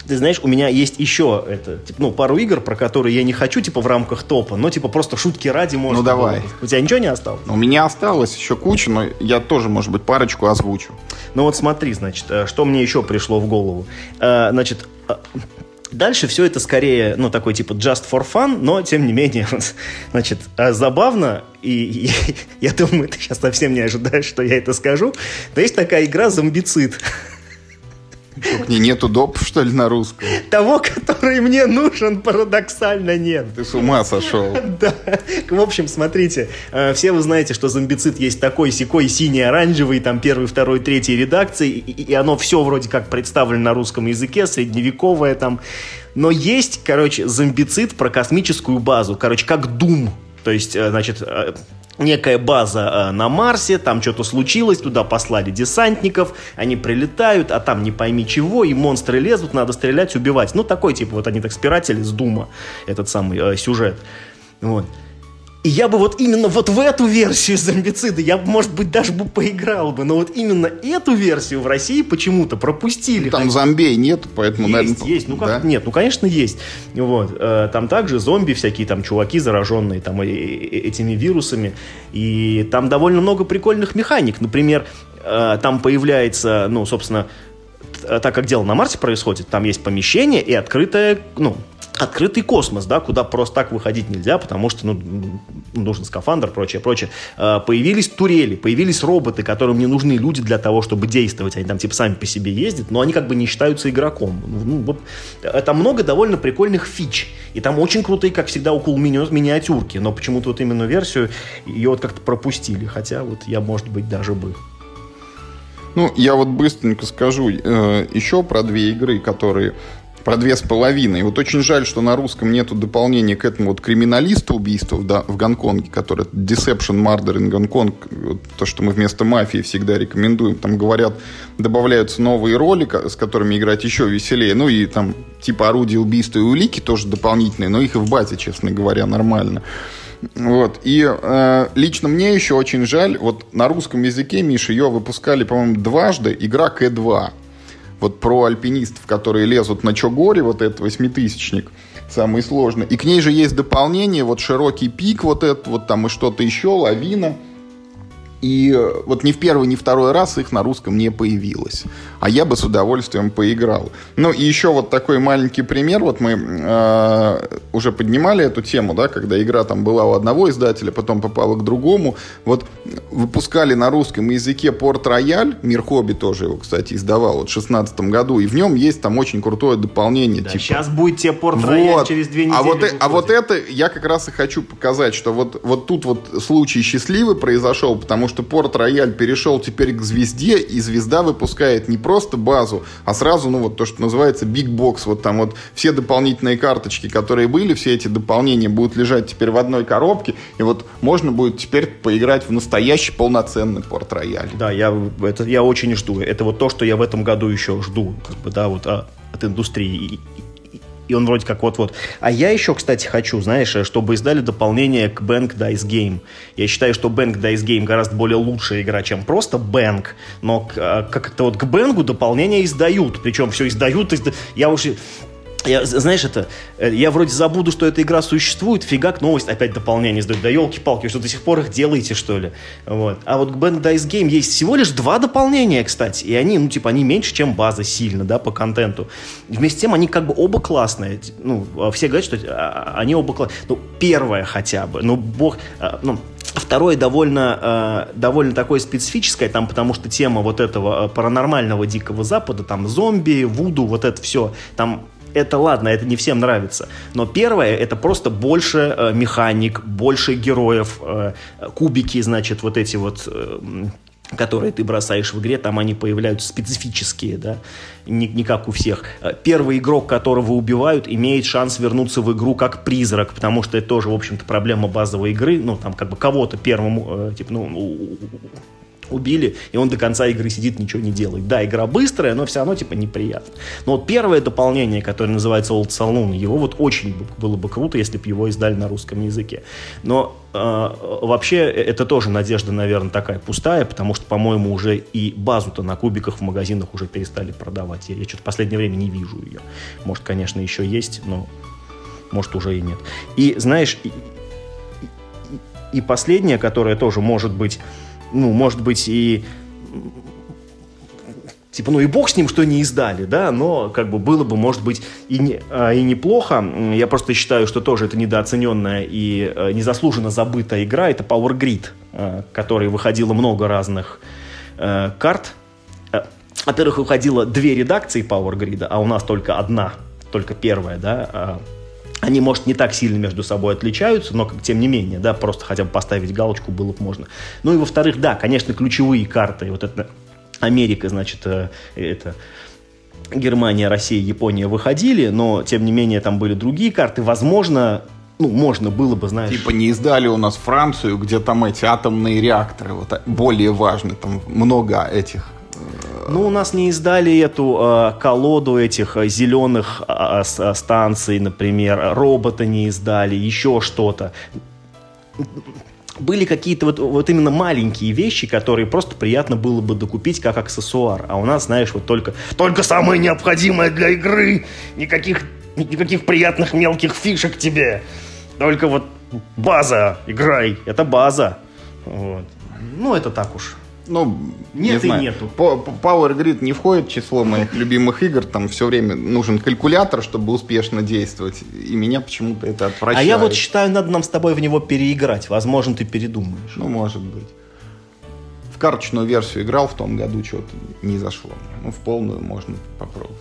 ты знаешь, у меня есть еще это, типа, ну, пару игр, про которые я не хочу, типа, в рамках топа, но, типа, просто шутки ради можно. Ну, давай. Было. У тебя ничего не осталось? У меня осталось еще куча, но я тоже, может быть, парочку озвучу. Ну, вот смотри, значит, э, что мне еще пришло в голову. Э, значит, э, Дальше все это скорее, ну, такой типа just for fun, но, тем не менее, значит, забавно, и, и я думаю, ты сейчас совсем не ожидаешь, что я это скажу, но есть такая игра «Зомбицид». К ней нету доп, что ли, на русском? Того, который мне нужен, парадоксально нет. Ты с ума сошел. Да. В общем, смотрите, э, все вы знаете, что зомбицид есть такой, секой, синий, оранжевый, там первый, второй, третий редакции, и оно все вроде как представлено на русском языке, средневековое там. Но есть, короче, зомбицид про космическую базу, короче, как Doom. То есть, э, значит, э, некая база э, на Марсе, там что-то случилось, туда послали десантников, они прилетают, а там не пойми чего, и монстры лезут, надо стрелять, убивать. Ну, такой типа, вот они так спиратели с Дума, этот самый сюжет. Вот. И я бы вот именно вот в эту версию зомбицида, я бы, может быть, даже бы поиграл бы, но вот именно эту версию в России почему-то пропустили. Там зомбей нет, поэтому, есть, наверное... Есть, ну как, да? нет, ну, конечно, есть. Вот, э, там также зомби всякие, там, чуваки зараженные там этими вирусами, и там довольно много прикольных механик. Например, э, там появляется, ну, собственно, так как дело на Марсе происходит, там есть помещение и открытое, ну, открытый космос, да, куда просто так выходить нельзя, потому что ну, нужен скафандр, прочее, прочее. А, появились турели, появились роботы, которым не нужны люди для того, чтобы действовать. Они там типа сами по себе ездят, но они как бы не считаются игроком. Ну, вот, там много довольно прикольных фич. И там очень крутые, как всегда, около мини миниатюрки. Но почему-то вот именно версию ее вот как-то пропустили. Хотя вот я, может быть, даже бы ну, я вот быстренько скажу э, еще про две игры, которые про две с половиной. Вот очень жаль, что на русском нету дополнения к этому вот криминалиста убийства в, да, в Гонконге, который Deception Murder in Гонконг, вот, то, что мы вместо мафии всегда рекомендуем. Там говорят, добавляются новые роли, с которыми играть еще веселее. Ну и там типа орудия убийства и улики тоже дополнительные, но их и в базе, честно говоря, нормально. Вот. И э, лично мне еще очень жаль, вот на русском языке, Миша, ее выпускали, по-моему, дважды, игра К2 вот про альпинистов, которые лезут на Чогоре, вот этот восьмитысячник, самый сложный. И к ней же есть дополнение, вот широкий пик вот этот, вот там и что-то еще, лавина. И э, вот ни в первый, ни второй раз их на русском не появилось. А я бы с удовольствием поиграл. Ну и еще вот такой маленький пример. Вот мы э, уже поднимали эту тему, да, когда игра там была у одного издателя, потом попала к другому. Вот выпускали на русском языке Порт Рояль. Мир Хобби тоже его, кстати, издавал вот в 16 году. И в нем есть там очень крутое дополнение. Да, типа... Сейчас будет тебе Порт Рояль Вот. через две недели. А вот, э- а выходит. вот это я как раз и хочу показать, что вот, вот тут вот случай счастливый произошел, потому что Порт Рояль перешел теперь к звезде, и звезда выпускает не просто базу, а сразу, ну вот то, что называется Big Box. Вот там вот все дополнительные карточки, которые были, все эти дополнения будут лежать теперь в одной коробке, и вот можно будет теперь поиграть в настоящий полноценный Порт Рояль. Да, я, это, я очень жду. Это вот то, что я в этом году еще жду, как бы, да, вот а, от индустрии. И, и- он вроде как вот-вот. А я еще, кстати, хочу, знаешь, чтобы издали дополнение к Bank Dice Game. Я считаю, что Bank Dice Game гораздо более лучшая игра, чем просто Bank. Но а, как-то вот к Бенгу дополнение издают. Причем все издают. изда- Я уже... Я, знаешь, это, э, я вроде забуду, что эта игра существует, фигак, новость, опять дополнение сдают. Да елки-палки, что до сих пор их делаете, что ли? Вот. А вот к Bang Dice Game есть всего лишь два дополнения, кстати, и они, ну, типа, они меньше, чем база сильно, да, по контенту. Вместе с тем, они как бы оба классные. Ну, а все говорят, что а, они оба классные. Ну, первое хотя бы, ну, бог, а, ну, Второе довольно, э, довольно такое специфическое, там, потому что тема вот этого э, паранормального Дикого Запада, там зомби, вуду, вот это все, там это ладно, это не всем нравится. Но первое, это просто больше э, механик, больше героев, э, кубики, значит, вот эти вот... э, которые ты бросаешь в игре, там они появляются специфические, да, не, не как у всех. Э, Первый игрок, которого убивают, имеет шанс вернуться в игру как призрак, потому что это тоже, в общем-то, проблема базовой игры, ну, там, как бы кого-то первому, э, типа, ну, убили, и он до конца игры сидит, ничего не делает. Да, игра быстрая, но все равно, типа, неприятно. Но вот первое дополнение, которое называется Old Saloon, его вот очень бы- было бы круто, если бы его издали на русском языке. Но э, вообще это тоже надежда, наверное, такая пустая, потому что, по-моему, уже и базу-то на кубиках в магазинах уже перестали продавать. Я, я что-то в последнее время не вижу ее. Может, конечно, еще есть, но может, уже и нет. И, знаешь, и, и- и последнее, которое тоже может быть, ну, может быть и типа, ну и бог с ним, что не издали, да, но как бы было бы, может быть, и, не, а, и неплохо. Я просто считаю, что тоже это недооцененная и э, незаслуженно забытая игра, это Power Grid, э, которой выходило много разных э, карт. Э, Во-первых, выходило две редакции Power Grid, а у нас только одна, только первая, да, а, они, может, не так сильно между собой отличаются, но как- тем не менее, да, просто хотя бы поставить галочку было бы можно. Ну и во-вторых, да, конечно, ключевые карты, вот это Америка, значит, э, это Германия, Россия, Япония выходили, но тем не менее там были другие карты. Возможно, ну, можно было бы, знаешь... Типа не издали у нас Францию, где там эти атомные реакторы, вот а- более важны, там много этих. Ну, у нас не издали эту э, колоду этих э, зеленых э, э, станций, например, робота не издали, еще что-то. Были какие-то вот, вот именно маленькие вещи, которые просто приятно было бы докупить как аксессуар. А у нас, знаешь, вот только, только самое необходимое для игры. Никаких, никаких приятных мелких фишек тебе. Только вот база, играй. Это база. Вот. Ну, это так уж. Ну, Нет не и знаю. нету. Power Grid не входит в число моих любимых игр. Там все время нужен калькулятор, чтобы успешно действовать. И меня почему-то это А отвращает. я вот считаю, надо нам с тобой в него переиграть. Возможно, ты передумаешь. Ну, может быть. В карточную версию играл в том году, что-то не зашло. Ну, в полную можно попробовать.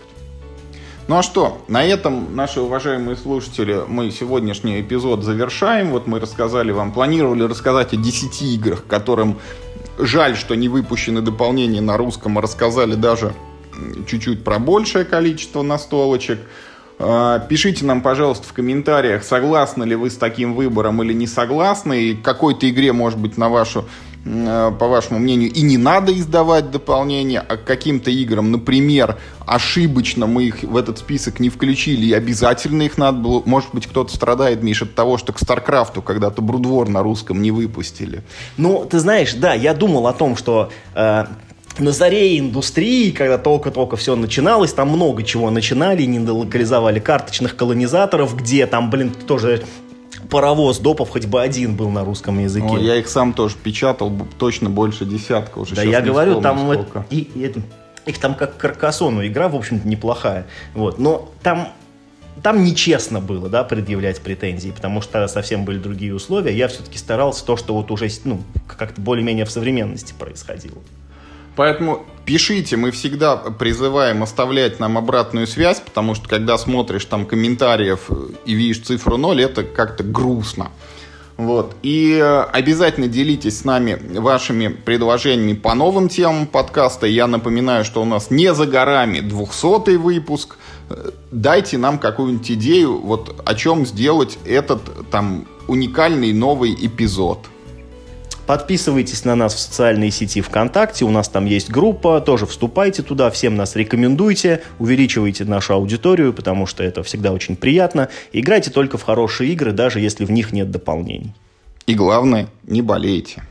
Ну а что, на этом, наши уважаемые слушатели, мы сегодняшний эпизод завершаем. Вот мы рассказали вам, планировали рассказать о 10 играх, которым жаль, что не выпущены дополнения на русском, а рассказали даже чуть-чуть про большее количество настолочек. А, Пишите нам, пожалуйста, в комментариях, согласны ли вы с таким выбором или не согласны, и какой-то игре, может быть, на вашу, по вашему мнению, и не надо издавать дополнение, а к каким-то играм, например, ошибочно мы их в этот список не включили, и обязательно их надо было... Может быть, кто-то страдает, Миш, от того, что к Старкрафту когда-то Брудвор на русском не выпустили. Ну, ты знаешь, да, я думал о том, что э, на заре индустрии, когда только-только все начиналось, там много чего начинали, не долокализовали карточных колонизаторов, где там, блин, тоже паровоз допов хоть бы один был на русском языке. О, я их сам тоже печатал, точно больше десятка уже. Да, я говорю, там и, и, их там как Каркасону игра, в общем-то, неплохая. Вот. Но там там нечестно было, да, предъявлять претензии, потому что совсем были другие условия. Я все-таки старался то, что вот уже, ну, как-то более-менее в современности происходило. Поэтому пишите, мы всегда призываем оставлять нам обратную связь, потому что когда смотришь там комментариев и видишь цифру 0, это как-то грустно. Вот. И э, обязательно делитесь с нами вашими предложениями по новым темам подкаста. Я напоминаю, что у нас не за горами 200 выпуск. Э, дайте нам какую-нибудь идею, вот о чем сделать этот там уникальный новый эпизод. Подписывайтесь на нас в социальные сети ВКонтакте, у нас там есть группа, тоже вступайте туда, всем нас рекомендуйте, увеличивайте нашу аудиторию, потому что это всегда очень приятно. Играйте только в хорошие игры, даже если в них нет дополнений. И главное, не болейте.